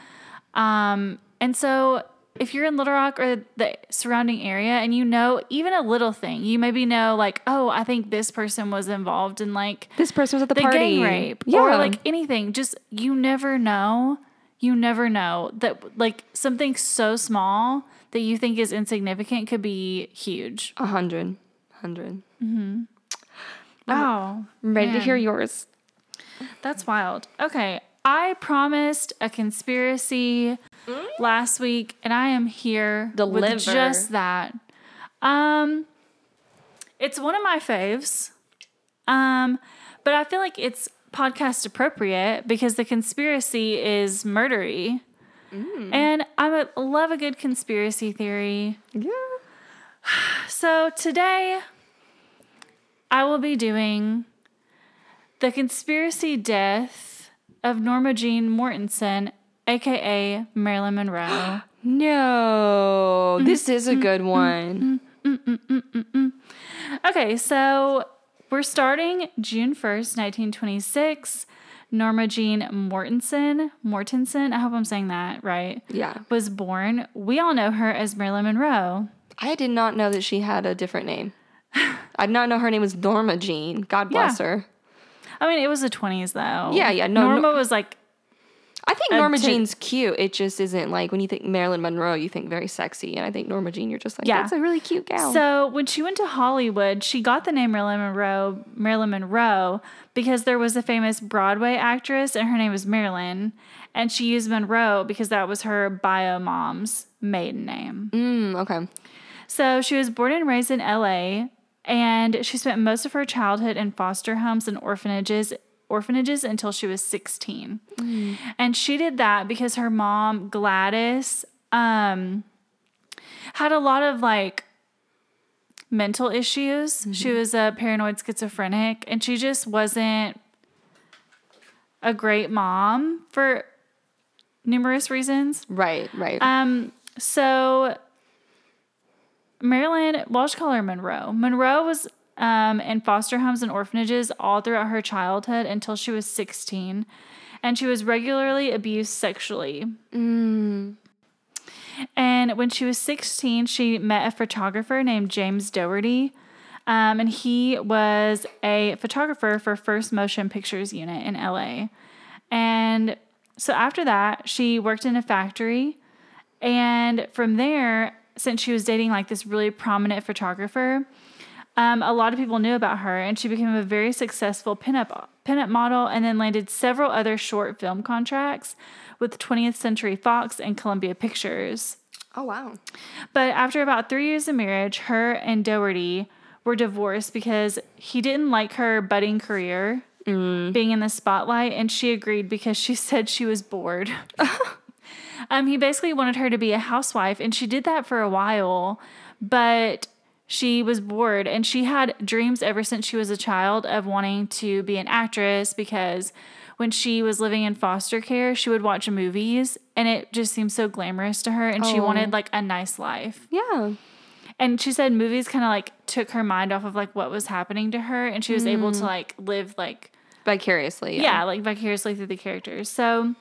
Um, and so if you're in Little Rock or the surrounding area and you know even a little thing, you maybe know like, oh, I think this person was involved in like This person was at the, the party. gang rape Yeah. or like anything. Just you never know. You never know that like something so small that you think is insignificant could be huge. A hundred. Hundred. Mm-hmm. Wow. I'm ready to hear yours. That's wild. Okay. I promised a conspiracy last week and I am here Deliver. with just that. Um it's one of my faves. Um but I feel like it's podcast appropriate because the conspiracy is murdery. Mm. And I love a good conspiracy theory. Yeah. So today, I will be doing the conspiracy death of Norma Jean Mortensen, aka Marilyn Monroe. [GASPS] No, mm-hmm. this is a good mm-hmm. one. Mm-hmm. Okay, so we're starting June 1st, 1926. Norma Jean Mortensen, Mortensen, I hope I'm saying that right, Yeah. was born. We all know her as Marilyn Monroe. I did not know that she had a different name. I did not know her name was Norma Jean. God bless Yeah. her. I mean, it was the 20s though. Yeah, yeah, no, Norma no- was like I think Norma to- Jean's cute. It just isn't like when you think Marilyn Monroe, you think very sexy. And I think Norma Jean, you're just like, Yeah. that's a really cute gal. So when she went to Hollywood, she got the name Marilyn Monroe, Marilyn Monroe, because there was a famous Broadway actress and her name was Marilyn, and she used Monroe because that was her bio mom's maiden name. mm, okay. So she was born and raised in LA, and she spent most of her childhood in foster homes and orphanages orphanages until she was 16. And she did that because her mom, Gladys, um, had a lot of like mental issues. She was a paranoid schizophrenic, and she just wasn't a great mom for numerous reasons. Right, right. Um, so Marilyn, Walsh call her Monroe. Monroe was um, in foster homes and orphanages all throughout her childhood until she was 16, and she was regularly abused sexually. And when she was 16, she met a photographer named James Dougherty. Um, and he was a photographer for First Motion Pictures Unit in LA. And so after that, she worked in a factory. And from there, since she was dating like this really prominent photographer, um, a lot of people knew about her, and she became a very successful pinup pinup model and then landed several other short film contracts with 20th Century Fox and Columbia Pictures. Oh wow. But after about three years of marriage, her and Dougherty were divorced because he didn't like her budding career being in the spotlight, and she agreed because she [LAUGHS] said she was bored. [LAUGHS] um, he basically wanted her to be a housewife, and she did that for a while, but she was bored, and she had dreams ever since she was a child of wanting to be an actress because when she was living in foster care, she would watch movies and it just seemed so glamorous to her and she Oh. wanted like a nice life. Yeah. And she said movies kind of like took her mind off of like what was happening to her and she was able Mm. to like live like Vicariously. yeah, like vicariously through the characters. So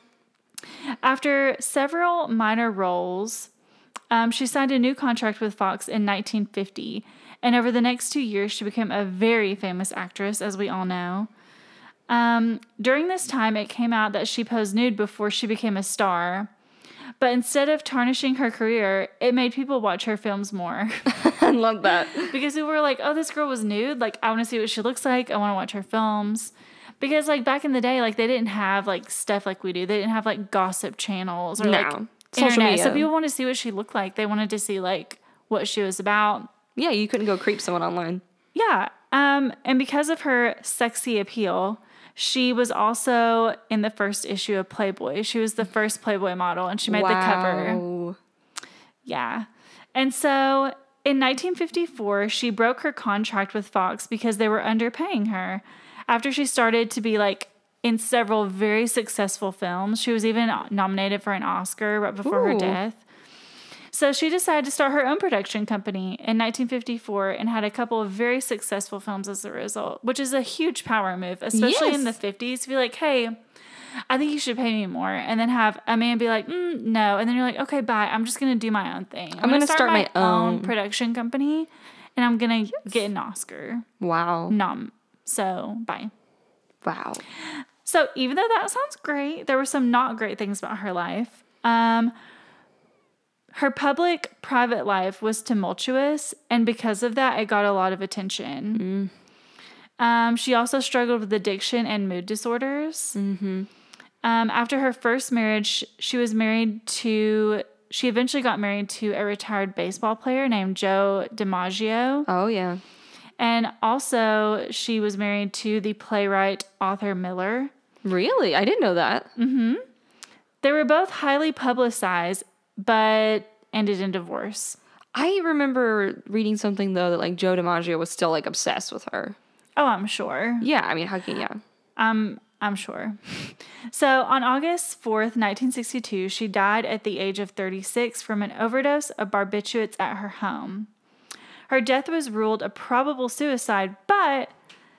after several minor roles, um, she signed a new contract with Fox in 1950. And over the next two years, she became a very famous actress, as we all know. Um, during this time, it came out that she posed nude before she became a star. But instead of tarnishing her career, it made people watch her films more. [LAUGHS] [LAUGHS] I love that. because we were like, oh, this girl was nude. Like, I want to see what she looks like. I want to watch her films. Because, like, back in the day, like, they didn't have, like, stuff like we do. They didn't have, like, gossip channels or, No. like, internet. So people wanted to see what she looked like. They wanted to see, like, what she was about. Yeah, you couldn't go creep someone online. Yeah. Um, and because of her sexy appeal, she was also in the first issue of Playboy. She was the first Playboy model and she made the cover. Wow. Yeah. And so in 1954, she broke her contract with Fox because they were underpaying her. After she started to be like in several very successful films, she was even nominated for an Oscar right before her death. So she decided to start her own production company in 1954 and had a couple of very successful films as a result, which is a huge power move, especially in the 50s. To be like, hey, I think you should pay me more, and then have a man be like, mm, no, and then you're like, okay, bye. I'm just gonna do my own thing. I'm, gonna start my own. production company, and I'm gonna get an Oscar Wow. nom. So bye. Wow. So even though that sounds great, there were some not great things about her life. Um, her public private life was tumultuous, and because of that, it got a lot of attention. Um, she also struggled with addiction and mood disorders. Um, after her first marriage, she was married to. She eventually got married to a retired baseball player named Joe DiMaggio. Oh yeah. And also, she was married to the playwright Arthur Miller. Really? I didn't know that. Mm-hmm. They were both highly publicized, but ended in divorce. I remember reading something though that like Joe DiMaggio was still like obsessed with her. Oh, I'm sure. Yeah, I mean, how can yeah? I'm I'm sure. [LAUGHS] So on August 4th, 1962, she died at the age of 36 from an overdose of barbiturates at her home. Her death was ruled a probable suicide, but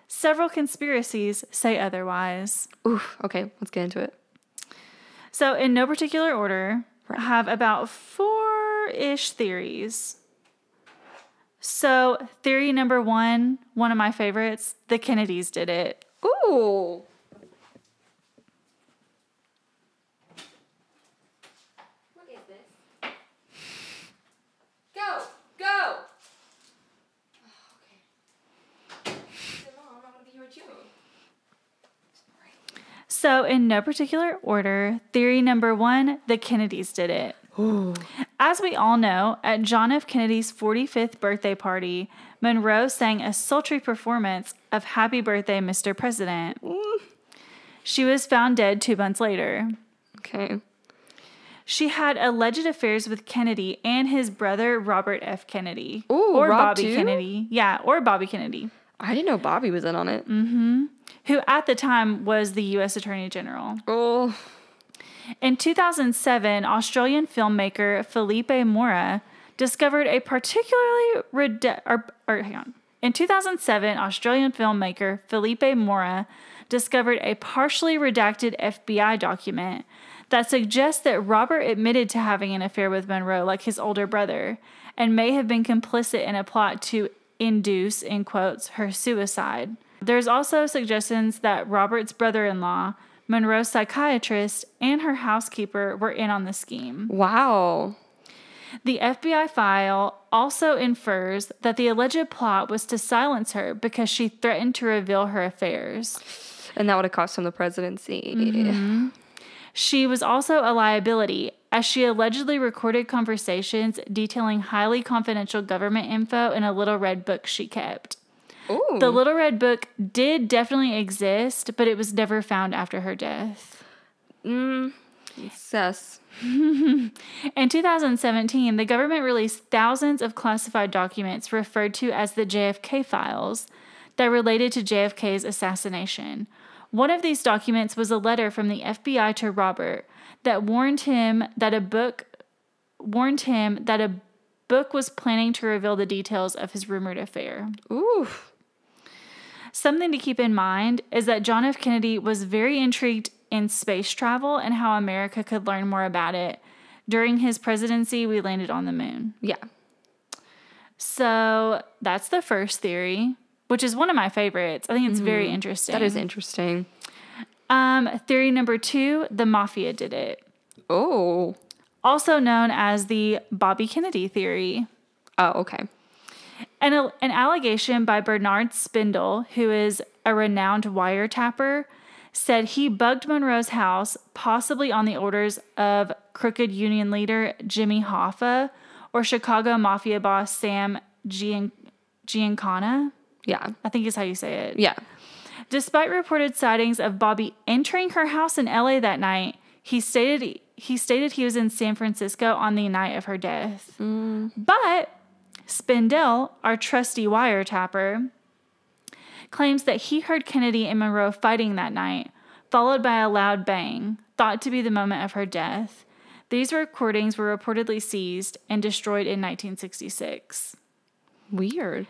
several conspiracies say otherwise. Oof. Okay, let's get into it. So, in no particular order, I have about four ish theories. So, theory number one, one of my favorites, the Kennedys did it. Ooh. What is this? Go, go. okay. Mom, I'm not gonna be here with you. So, in no particular order, theory number one, the Kennedys did it. As we all know, at John F. Kennedy's 45th birthday party, Monroe sang a sultry performance of Happy Birthday, Mr. President. Mm. She was found dead two months later. Okay. She had alleged affairs with Kennedy and his brother Robert F. Kennedy. Ooh, or Rob Bobby too? Kennedy. Yeah, or Bobby Kennedy, I didn't know Bobby was in on it. Mm-hmm. Who at the time was the U.S. Attorney General. Oh. In 2007, Australian filmmaker Philippe Mora discovered a particularly rede- or, or hang on. In 2007, Australian filmmaker Philippe Mora discovered a partially redacted FBI document that suggests that Robert admitted to having an affair with Monroe like his older brother and may have been complicit in a plot to induce in quotes her suicide. There's also suggestions that Robert's brother-in-law, Monroe's psychiatrist, and her housekeeper were in on the scheme. Wow. The FBI file also infers that the alleged plot was to silence her because she threatened to reveal her affairs. And that would have cost him the presidency. Mm-hmm. She was also a liability as she allegedly recorded conversations detailing highly confidential government info in a little red book she kept. Ooh. The Little Red Book did definitely exist, but it was never found after her death. Mm, sus. [LAUGHS] In 2017, the government released thousands of classified documents referred to as the JFK files that related to JFK's assassination. One of these documents was a letter from the FBI to Robert that warned him that a book warned him that a book was planning to reveal the details of his rumored affair. Ooh. Something to keep in mind is that John F. Kennedy was very intrigued in space travel and how America could learn more about it. During his presidency, we landed on the moon. Yeah. So that's the first theory, which is one of my favorites. I think it's very interesting. That is interesting. Um, theory number two the mafia did it, Oh. also known as the Bobby Kennedy theory. Oh, okay. An, an allegation by Bernard Spindel, who is a renowned wiretapper, said he bugged Monroe's house, possibly on the orders of crooked union leader Jimmy Hoffa or Chicago mafia boss Sam Gian- Giancana. Yeah. I think is how you say it. Yeah. Despite reported sightings of Bobby entering her house in LA that night, he stated he stated he was in San Francisco on the night of her death. Mm. But Spindel, our trusty wiretapper, claims that he heard Kennedy and Monroe fighting that night, followed by a loud bang, thought to be the moment of her death. These recordings were reportedly seized and destroyed in 1966. Weird.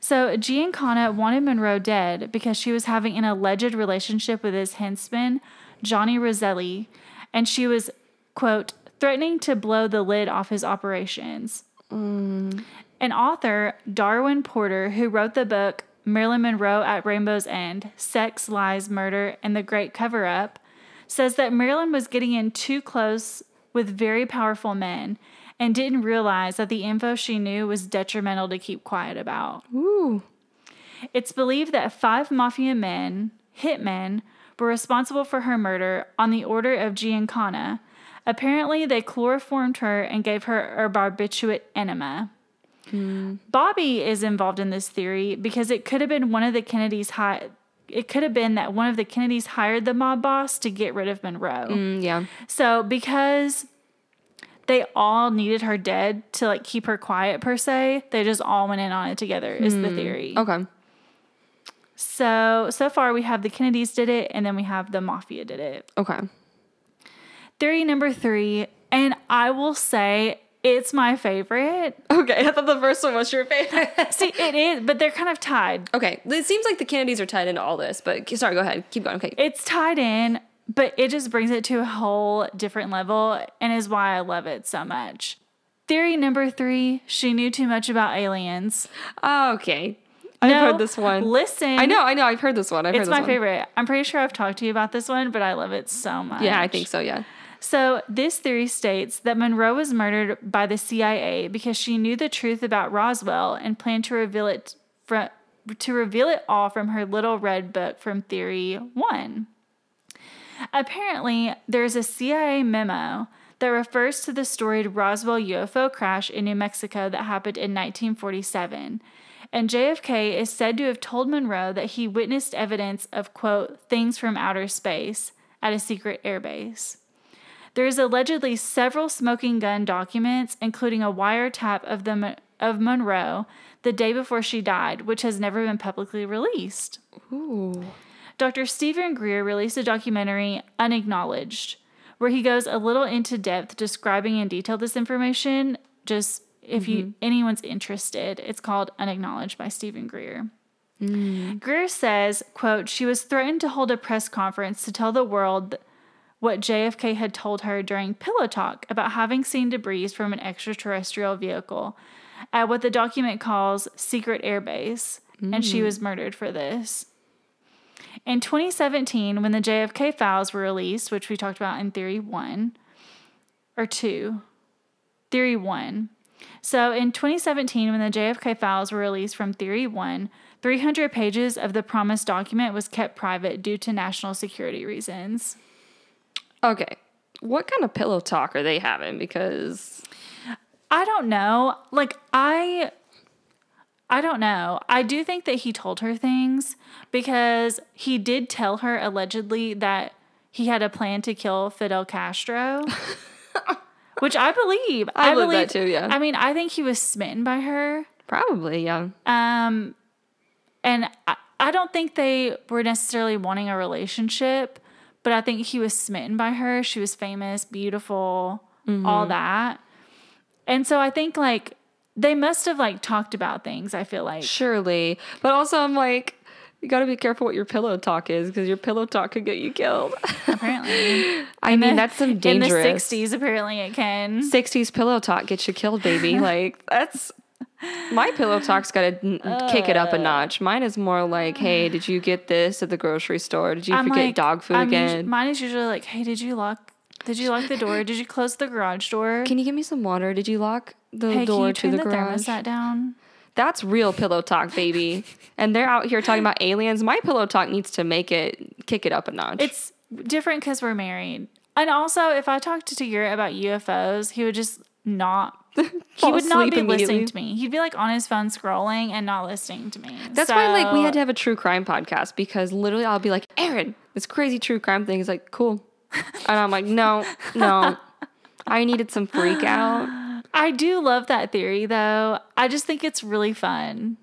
So Giancana wanted Monroe dead because she was having an alleged relationship with his henchman, Johnny Roselli, and she was, quote, threatening to blow the lid off his operations. Mm. An author, Darwin Porter, who wrote the book Marilyn Monroe at Rainbow's End Sex, Lies, Murder, and the Great Cover Up, says that Marilyn was getting in too close with very powerful men and didn't realize that the info she knew was detrimental to keep quiet about. Ooh. It's believed that five mafia men, hitmen, were responsible for her murder on the order of Giancana. Apparently, they chloroformed her and gave her a barbiturate enema. Bobby is involved in this theory because it could have been one of the Kennedys hi- it could have been that one of the Kennedys hired the mob boss to get rid of Monroe. Mm, yeah. So because they all needed her dead to like keep her quiet per se, they just all went in on it together is the theory. Okay. So so far we have the Kennedys did it and then we have the mafia did it. Okay. Theory number 3 and I will say it's my favorite. Okay. I thought the first one was your favorite. [LAUGHS] See, it is, but they're kind of tied. okay. It seems like the Kennedys are tied into all this, but sorry, go ahead. Keep going. Okay. It's tied in, but it just brings it to a whole different level and is why I love it so much. Theory number 3, she knew too much about aliens. Okay. I've No, heard this one. Listen. I know, I know. I've heard this one. I've heard this. It's my one. favorite. I'm pretty sure I've talked to you about this one, but I love it so much. Yeah, I think so. Yeah. So, this theory states that Monroe was murdered by the CIA because she knew the truth about Roswell and planned to reveal it from to reveal it all from her little red book from theory 1. Apparently, there's a CIA memo that refers to the storied Roswell UFO crash in New Mexico that happened in 1947. And JFK is said to have told Monroe that he witnessed evidence of, quote, things from outer space at a secret airbase. There is allegedly several smoking gun documents, including a wiretap of the of Monroe the day before she died, which has never been publicly released. Ooh. Dr. Steven Greer released a documentary, Unacknowledged, where he goes a little into depth describing in detail this information. Just if you mm-hmm. anyone's interested, it's called Unacknowledged by Steven Greer. Mm. Greer says, quote, she was threatened to hold a press conference to tell the world what JFK had told her during Pillow Talk about having seen debris from an extraterrestrial vehicle at what the document calls secret airbase, and she mm. was murdered for this. In 2017, when the JFK files were released, which we talked about in Theory 1 or 2, Theory 1, So in 2017, when the JFK files were released from Theory 1, 300 pages of the promised document was kept private due to national security reasons. Okay. What kind of pillow talk are they having? Because I don't know. Like I I don't know. I do think that he told her things because he did tell her allegedly that he had a plan to kill Fidel Castro. [LAUGHS] which I believe. I believe believe that too, yeah. I mean, I think he was smitten by her. probably, yeah. Um, and I, I don't think they were necessarily wanting a relationship, but I think he was smitten by her. She was famous, beautiful, Mm-hmm. all that. And so I think like they must have like talked about things, I feel like. Surely. But also, I'm like, you got to be careful what your pillow talk is because your pillow talk could get you killed. Apparently. [LAUGHS] I mean, that's some dangerous. In the 60s, apparently it can. 60s pillow talk gets you killed, baby. [LAUGHS] like, that's. My pillow talk's got to kick it up a oh. notch. Mine is more like, hey, [SIGHS] did you get this at the grocery store? Did you I'm forget like- dog food I'm again? mine is usually like, hey, did you lock? Did you lock the door? Did you close the garage door? Can you give me some water? Did you lock the hey, door to the, the, garage? thermostat down? That's real pillow talk, baby. [LAUGHS] and they're out here talking about aliens. My pillow talk needs to make it kick it up a notch. It's different because we're married. And also, if I talked to Garrett about UFOs, he would just not. [LAUGHS] He would not be listening to me. He'd be like on his phone scrolling and not listening to me. That's why like we had to have a true crime podcast because literally I'll be like, Aaron, this crazy true crime thing is like cool. [LAUGHS] And I'm like, no, no. I needed some freak out. I do love that theory, though. I just think it's really fun.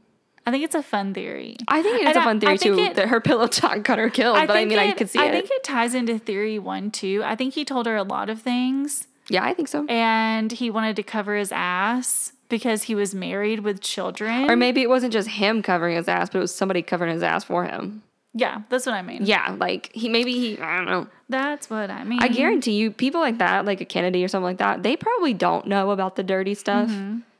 I think it's a fun theory. I think it's And a I- fun theory I too it- that her pillow talk [LAUGHS] got her killed. but I mean, I could see I it. I think it ties into theory one too. I think he told her a lot of things, yeah, I think so. and he wanted to cover his ass because he was married with children. Or maybe it wasn't just him covering his ass, but it was somebody covering his ass for him. yeah, that's what I mean. Yeah, like he maybe he I don't know. That's what I mean. I guarantee you, people like that, like a Kennedy or something like that, they probably don't know about the dirty stuff.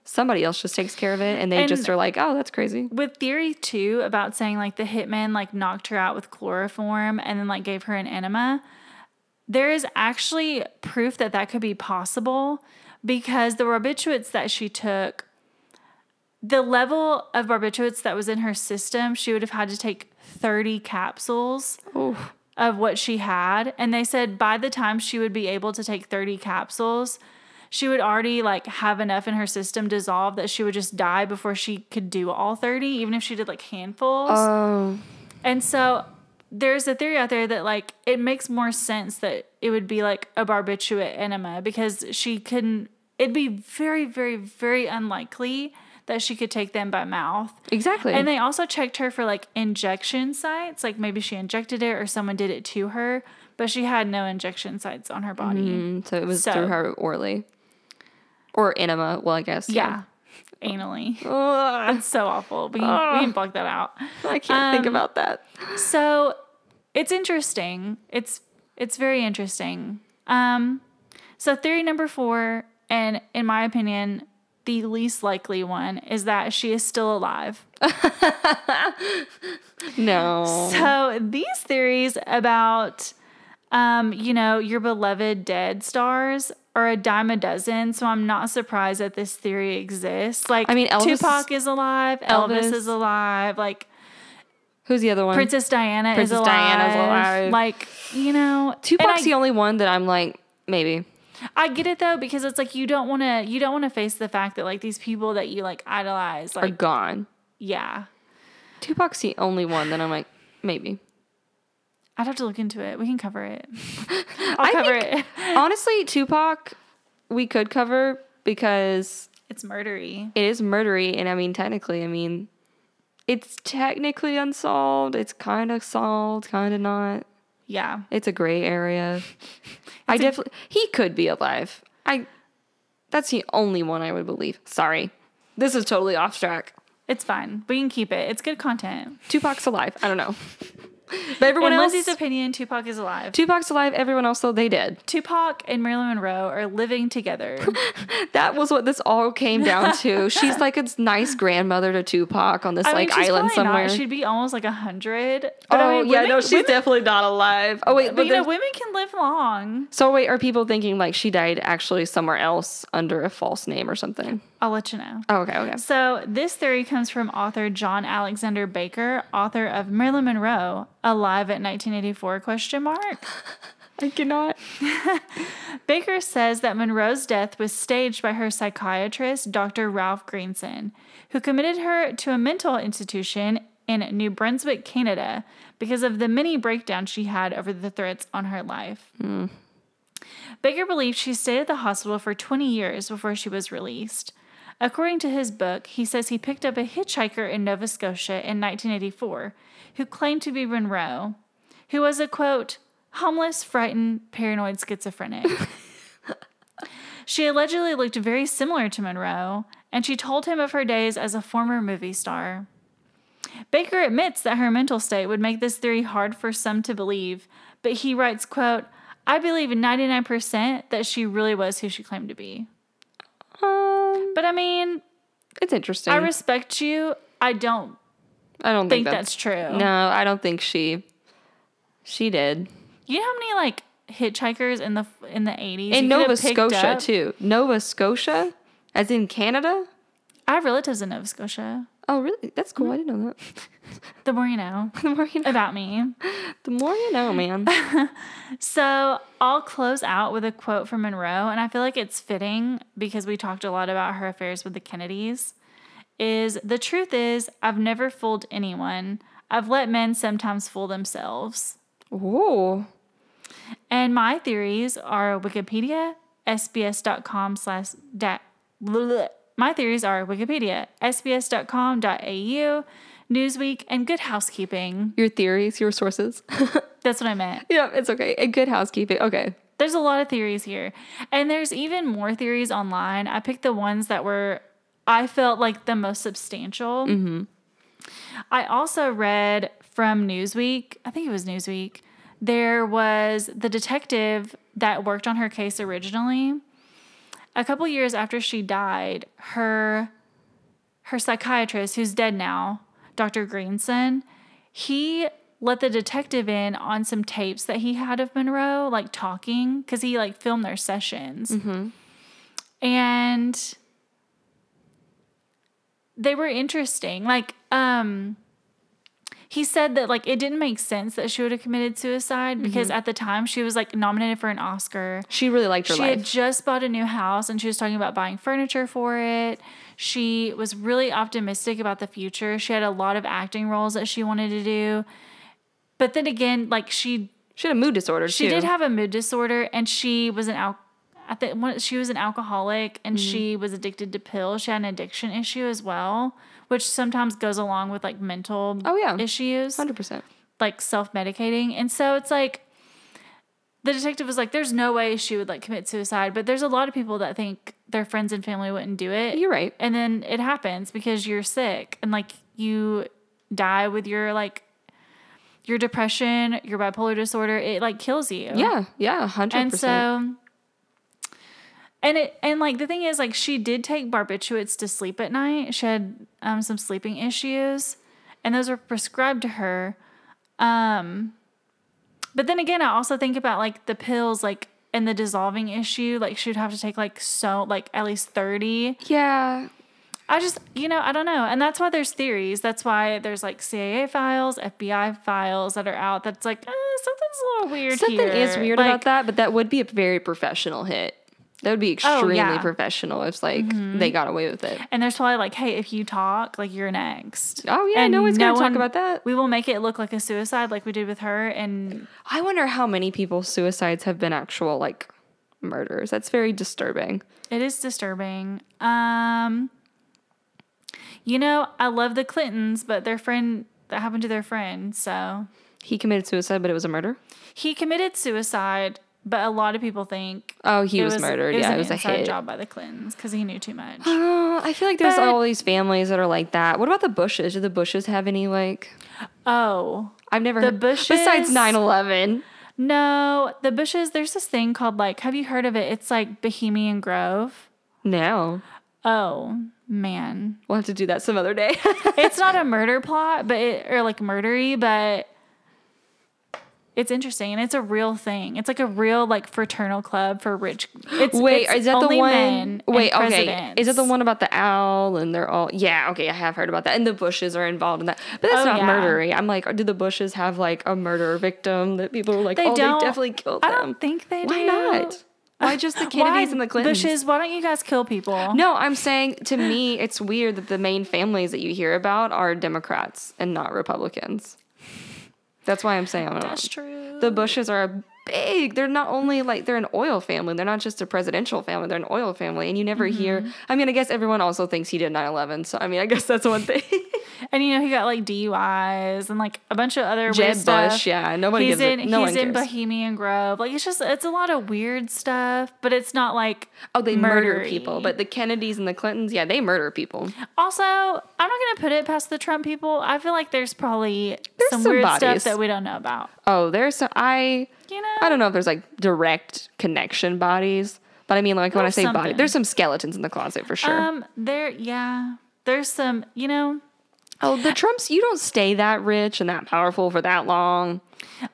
Somebody else just takes care of it, and they Mm-hmm. And- just are like, "Oh, that's crazy." with theory two about saying like the hitman like knocked her out with chloroform and then like gave her an enema there is actually proof that that could be possible because the barbiturates that she took the level of barbiturates that was in her system she would have had to take 30 capsules of what she had. And they said by the time she would be able to take 30 capsules she would already like have enough in her system dissolve that she would just die before she could do all 30 even if she did like handfuls. Oh, and so there's a theory out there that like it makes more sense that it would be like a barbiturate enema because she couldn't it'd be very very very unlikely that she could take them by mouth exactly. and they also checked her for like injection sites, like maybe she injected it or someone did it to her, but she had no injection sites on her body. Mm, so it was So- through her orally or enema. Well, I guess. Yeah, anally. Ugh, It's so awful. We, we can block that out. I can't think Um, about that. So it's interesting. It's it's very interesting. Um, so theory number four, and in my opinion, the least likely one is that she is still alive. [LAUGHS] No. So these theories about, um, you know, your beloved dead stars are a dime a dozen. So I'm not surprised that this theory exists. Like, I mean, Elvis- Tupac is alive, Elvis, Elvis. is alive, like Who's the other one? Princess Diana Princess is alive. Diana's alive. Like, you know, Tupac's I, the only one that I'm like, maybe. I get it though because it's like you don't want to you don't want to face the fact that like these people that you like idolize, Are gone. yeah. Tupac's the only one that I'm like, maybe. I'd have to look into it. We can cover it. [LAUGHS] I'll I cover think- it. [LAUGHS] Honestly, Tupac, we could cover because It's murdery. it is murdery. And I mean, technically, I mean, it's technically unsolved. It's kind of solved, kind of not. Yeah. It's a gray area. [LAUGHS] I definitely, he could be alive. I, that's the only one I would believe. Sorry. This is totally off track. It's fine. We can keep it. It's good content. Tupac's alive. I don't know. But everyone In else, Lizzie's opinion, Tupac is alive. Tupac's alive. Everyone else, though, they did. Tupac and Marilyn Monroe are living together. [LAUGHS] That was what this all came down [LAUGHS] to. She's like a nice grandmother to Tupac on this I mean, like island somewhere. Not. She'd be almost like a hundred. oh yeah, no, she's definitely not alive. Oh wait, But, but, you know, women can live long. so wait, are people thinking like she died actually somewhere else under a false name or something? I'll let you know. Oh, okay, okay. So this theory comes from author John Alexander Baker, author of Marilyn Monroe, alive at 1984 question mark. [LAUGHS] I cannot. [LAUGHS] Baker says that Monroe's death was staged by her psychiatrist, Dr. Ralph Greenson, who committed her to a mental institution in New Brunswick, Canada, because of the many breakdowns she had over the threats on her life. Mm. Baker believes she stayed at the hospital for 20 years before she was released. According to his book, he says he picked up a hitchhiker in Nova Scotia in 1984 who claimed to be Monroe, who was a quote, homeless, frightened, paranoid schizophrenic. [LAUGHS] she allegedly looked very similar to Monroe, and she told him of her days as a former movie star. Baker admits that her mental state would make this theory hard for some to believe, but he writes, quote, I believe 99% that she really was who she claimed to be. Um, But I mean, it's interesting. I respect you. I don't I don't think think, that's true. No, I don't think she. She did You know how many like hitchhikers in the in the 80s in Nova Scotia too. Nova Scotia, as in Canada. I have relatives in Nova Scotia. Oh, really? That's cool. I Mm-hmm. didn't know that. The more you know [LAUGHS] the more you know, about me. the more you know, man. [LAUGHS] So I'll close out with a quote from Monroe, and I feel like it's fitting because we talked a lot about her affairs with the Kennedys. Is the truth is, I've never fooled anyone. I've let men sometimes fool themselves. Whoa. And my theories are Wikipedia, sbs.com slash. My theories are Wikipedia, sbs.com.au, Newsweek, and Good Housekeeping. Your theories, your sources. [LAUGHS] That's what I meant. yeah, it's okay. A good housekeeping. Okay. There's a lot of theories here. And there's even more theories online. I picked the ones that were, I felt like the most substantial. Mm-hmm. I also read from Newsweek, I think it was Newsweek, there was the detective that worked on her case originally. A couple years after she died, her her psychiatrist, who's dead now, Dr. Greenson, he let the detective in on some tapes that he had of Monroe, like talking, because he like filmed their sessions. And they were interesting. Like, um, he said that like it didn't make sense that she would have committed suicide because at the time she was like nominated for an Oscar. She really liked her She life. had just bought a new house and she was talking about buying furniture for it. She was really optimistic about the future. She had a lot of acting roles that she wanted to do. But then again, like she she had a mood disorder she too. did have a mood disorder and she was an al- I think one- she was an alcoholic and Mm-hmm. she was addicted to pills. She had an addiction issue as well, which sometimes goes along with like mental Oh, yeah. issues Hundred percent. like self-medicating and so it's like the detective was like there's no way she would like commit suicide but there's a lot of people that think their friends and family wouldn't do it You're right. and then it happens because you're sick and like you die with your like your depression your bipolar disorder it like kills you Yeah, yeah, hundred and percent. so and it and like the thing is like she did take barbiturates to sleep at night she had um, some sleeping issues and those were prescribed to her um but then again i also think about like the pills like and the dissolving issue like she'd have to take like so like at least 30 Yeah, I just, you know, I don't know. And that's why there's theories. That's why there's like CIA files, FBI files that are out that's like, eh, something's a little weird something here. is weird Like, about that, but that would be a very professional hit. That would be Oh, extremely yeah. Mm-hmm. professional if like they got away with it. And there's probably like, hey, if you talk, like you're next. Oh yeah, And no one's gonna no talk about that. We will make it look like a suicide like we did with her. And I wonder how many people's suicides have been actual like murders. That's very disturbing. it is disturbing. Um, you know, I love the Clintons, but their friend, that happened to their friend. So He committed suicide, but it was a murder. he committed suicide, but a lot of people think Oh, he it was, murdered. It was yeah, an it was a hit. job by the Clintons because he knew too much. Uh, I feel like there's But- all these families that are like that. What about the Bushes? Do the Bushes have any like? Oh I've never The heard besides Bushes? 9/11. no, the Bushes. There's this thing called like. Have you heard of it? It's like Bohemian Grove. No, Oh man, we'll have to do that some other day. [LAUGHS] it's not a murder plot, but it, or like murdery, but it's interesting and it's a real thing. It's like a real like fraternal club for rich. It's Wait, it's is that the one? Wait, okay. presidents. Is it the one about the owl and they're all? Yeah, okay. I have heard about that. And the Bushes are involved in that, but that's Oh, not yeah. murdery. I'm like, do the Bushes have like a murder victim that people are like, They oh, don't. they definitely killed them. I don't think they Why do. not? Why just the [LAUGHS] Why, Kennedys and the Clintons? Bushes, why don't you guys kill people? No, I'm saying to me, it's weird that the main families that you hear about are Democrats and not Republicans. That's why I'm saying I don't know. That's true. the Bushes are a big. They're not only like they're an oil family. They're not just a presidential family. They're an oil family, and you never hear. Mm-hmm. I mean, I guess everyone also thinks he did 9/11. So I mean, I guess that's one thing. [LAUGHS] And you know he got like DUIs and like a bunch of other Jeb weird stuff. Bush, yeah, nobody he's gives in it. No he's in cares. Bohemian Grove. Like it's just it's a lot of weird stuff, but it's not like oh, they murder murdery. people, but the Kennedys and the Clintons, yeah, they murder people. Also, I'm not gonna put it past the Trump people. I feel like there's probably There's some, some weird bodies. stuff that we don't know about. Oh, there's some, I. You know? I don't know if there's like direct connection bodies, but I mean, like when I There's say body, something. there's some skeletons in the closet for sure. Um, there, yeah, there's some. You know, oh, the Trumps, you don't stay that rich and that powerful for that long.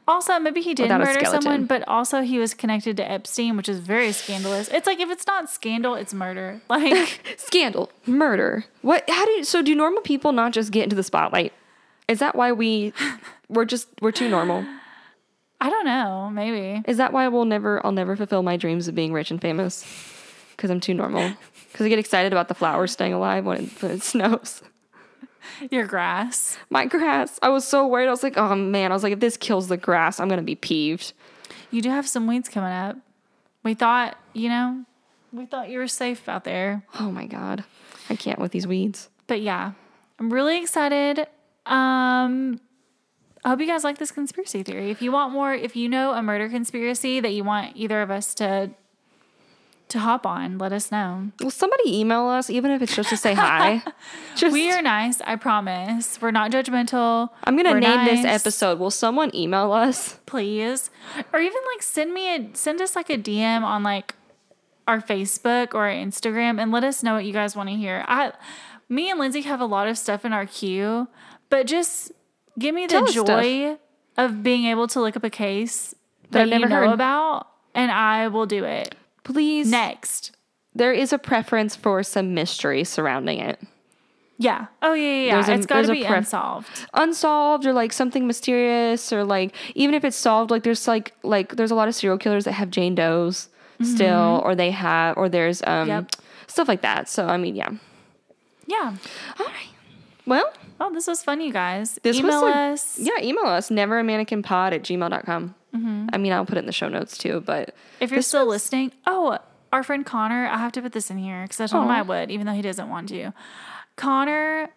also maybe he did Without a murder skeleton. someone, but also he was connected to Epstein, which is very scandalous. It's like if it's not scandal, it's murder. [LAUGHS] Like [LAUGHS] Scandal, murder. What? How do you? So do normal people not just get into the spotlight? Is that why we, we're just we're too normal? I don't know, maybe. Is that why we'll never I'll never fulfill my dreams of being rich and famous? Because I'm too normal. [LAUGHS] Because I get excited about the flowers staying alive when it, when it snows. Your grass. My grass. I was so worried. I was like, oh man. I was like, if this kills the grass, I'm gonna be peeved. You do have some weeds coming up. We thought, you know, we thought you were safe out there. Oh my god. I can't with these weeds. But yeah, I'm really excited. Um, I hope you guys like this conspiracy theory. If you want more, if you know a murder conspiracy that you want either of us to to hop on, let us know. Will somebody email us, even if it's just to say hi? [LAUGHS] Just We are nice, I promise. We're not judgmental. I'm gonna We're name this episode. Will someone email us? please or even like send me a send us like a dm on like our facebook or our instagram and let us know what you guys want to hear i me and lindsay have a lot of stuff in our queue but just give me the joy of being able to look up a case that, I've never you know heard. about and i will do it Please. next There is a preference for some mystery surrounding it. yeah oh yeah yeah, yeah. There's a- it's got to be pref- unsolved unsolved or like something mysterious or like even if it's solved like there's like like there's a lot of serial killers that have jane does still or they have or there's um Mm-hmm. Yep. stuff like that so i mean yeah yeah all right well oh this was fun you guys this email was a- us yeah email us never a mannequin pod at gmail.com Mm-hmm. i mean i'll put it in the show notes too but If you're still was- listening, oh, our friend Connor, I have to put this in here because I told him I would, even though he doesn't want to. Connor,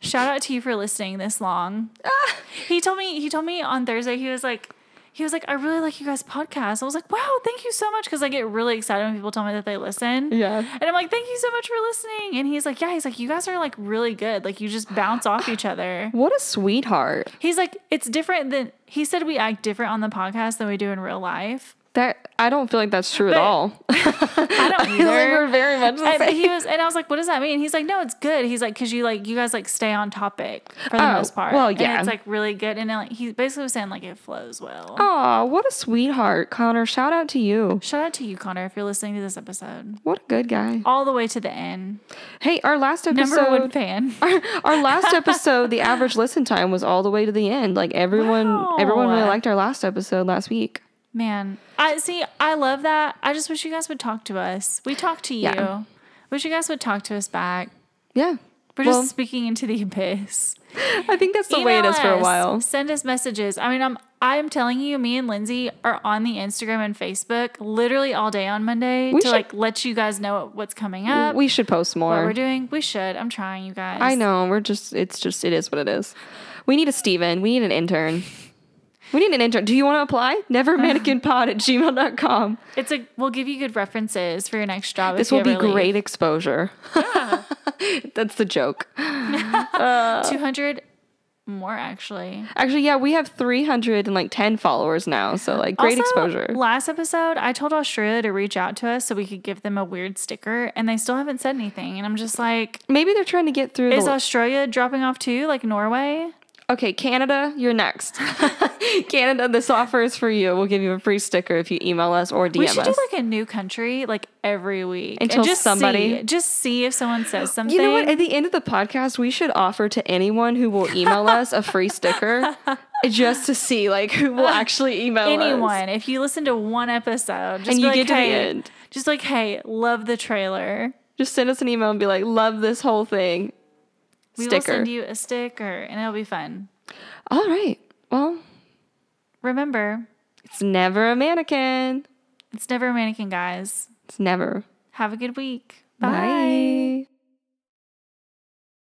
shout out to you for listening this long. Ah. He told me he told me on Thursday he was like he was like I really like you guys podcast. I was like wow thank you so much because I get really excited when people tell me that they listen. Yeah. and I'm like thank you so much for listening. And he's like yeah he's like you guys are like really good like you just bounce off each other. [SIGHS] what a sweetheart He's like it's different than he said we act different on the podcast than we do in real life. That i don't feel like that's true But- at all [LAUGHS] I don't [LAUGHS] like either. we're very much the And same he was, and I was like, "What does that mean?" He's like, "No, it's good." He's like, "Cause you like, you guys like stay on topic for the Oh, most part. well, And yeah. it's like really good." And then, like, he basically was saying like it flows well. Oh, what a sweetheart connor shout out to you Shout out to you, Connor, if you're listening to this episode, what a good guy all the way to the end. hey our last episode Number one fan. [LAUGHS] our, our last episode, the average listen time was all the way to the end. Like everyone, everyone really liked our last episode last week. Man, I see. I love that. I just wish you guys would talk to us. We talk to you. Yeah. Wish you guys would talk to us back. Yeah, We're Well- just speaking into the abyss. [LAUGHS] I think that's the way it is Email for a while. Send us messages. I mean, I'm I'm telling you, me and Lindsay are on the Instagram and Facebook literally all day on Monday We to should- like let you guys know what's coming up, We should post more. what we're doing. We should. I'm trying, you guys. I know we're just. It's just. It is what it is. We need a Steven. We need an intern. We need an intern. Do you want to apply? Nevermannequinpod [LAUGHS] at gmail.com. It's a. We'll give you good references for your next job. This will be ever leave. great exposure. [LAUGHS] That's the joke. [LAUGHS] Uh, two hundred more actually. Actually, yeah, we have 310 followers now. So, like, great Also, exposure. Last episode, I told Australia to reach out to us so we could give them a weird sticker, and they still haven't said anything. And I'm just like, Maybe they're trying to get through is the. Australia dropping off too, like Norway? Okay, Canada, you're next. [LAUGHS] [LAUGHS] Canada, this offer is for you. We'll give you a free sticker if you email us or DM us. We should us. do like a new country like every week Until and just somebody- see, just see if someone says something. [GASPS] you know what? At the end of the podcast, we should offer to anyone who will email [LAUGHS] us a free sticker just to see like who will actually email us. Anyone, if you listen to one episode, just And you like, get to the end. just like, hey, love the trailer. Just send us an email and be like, love this whole thing. We will send you a sticker, and it'll be fun. All right. Well, Remember, it's never a mannequin. it's never a mannequin, guys. It's never. Have a good week. Bye. Bye.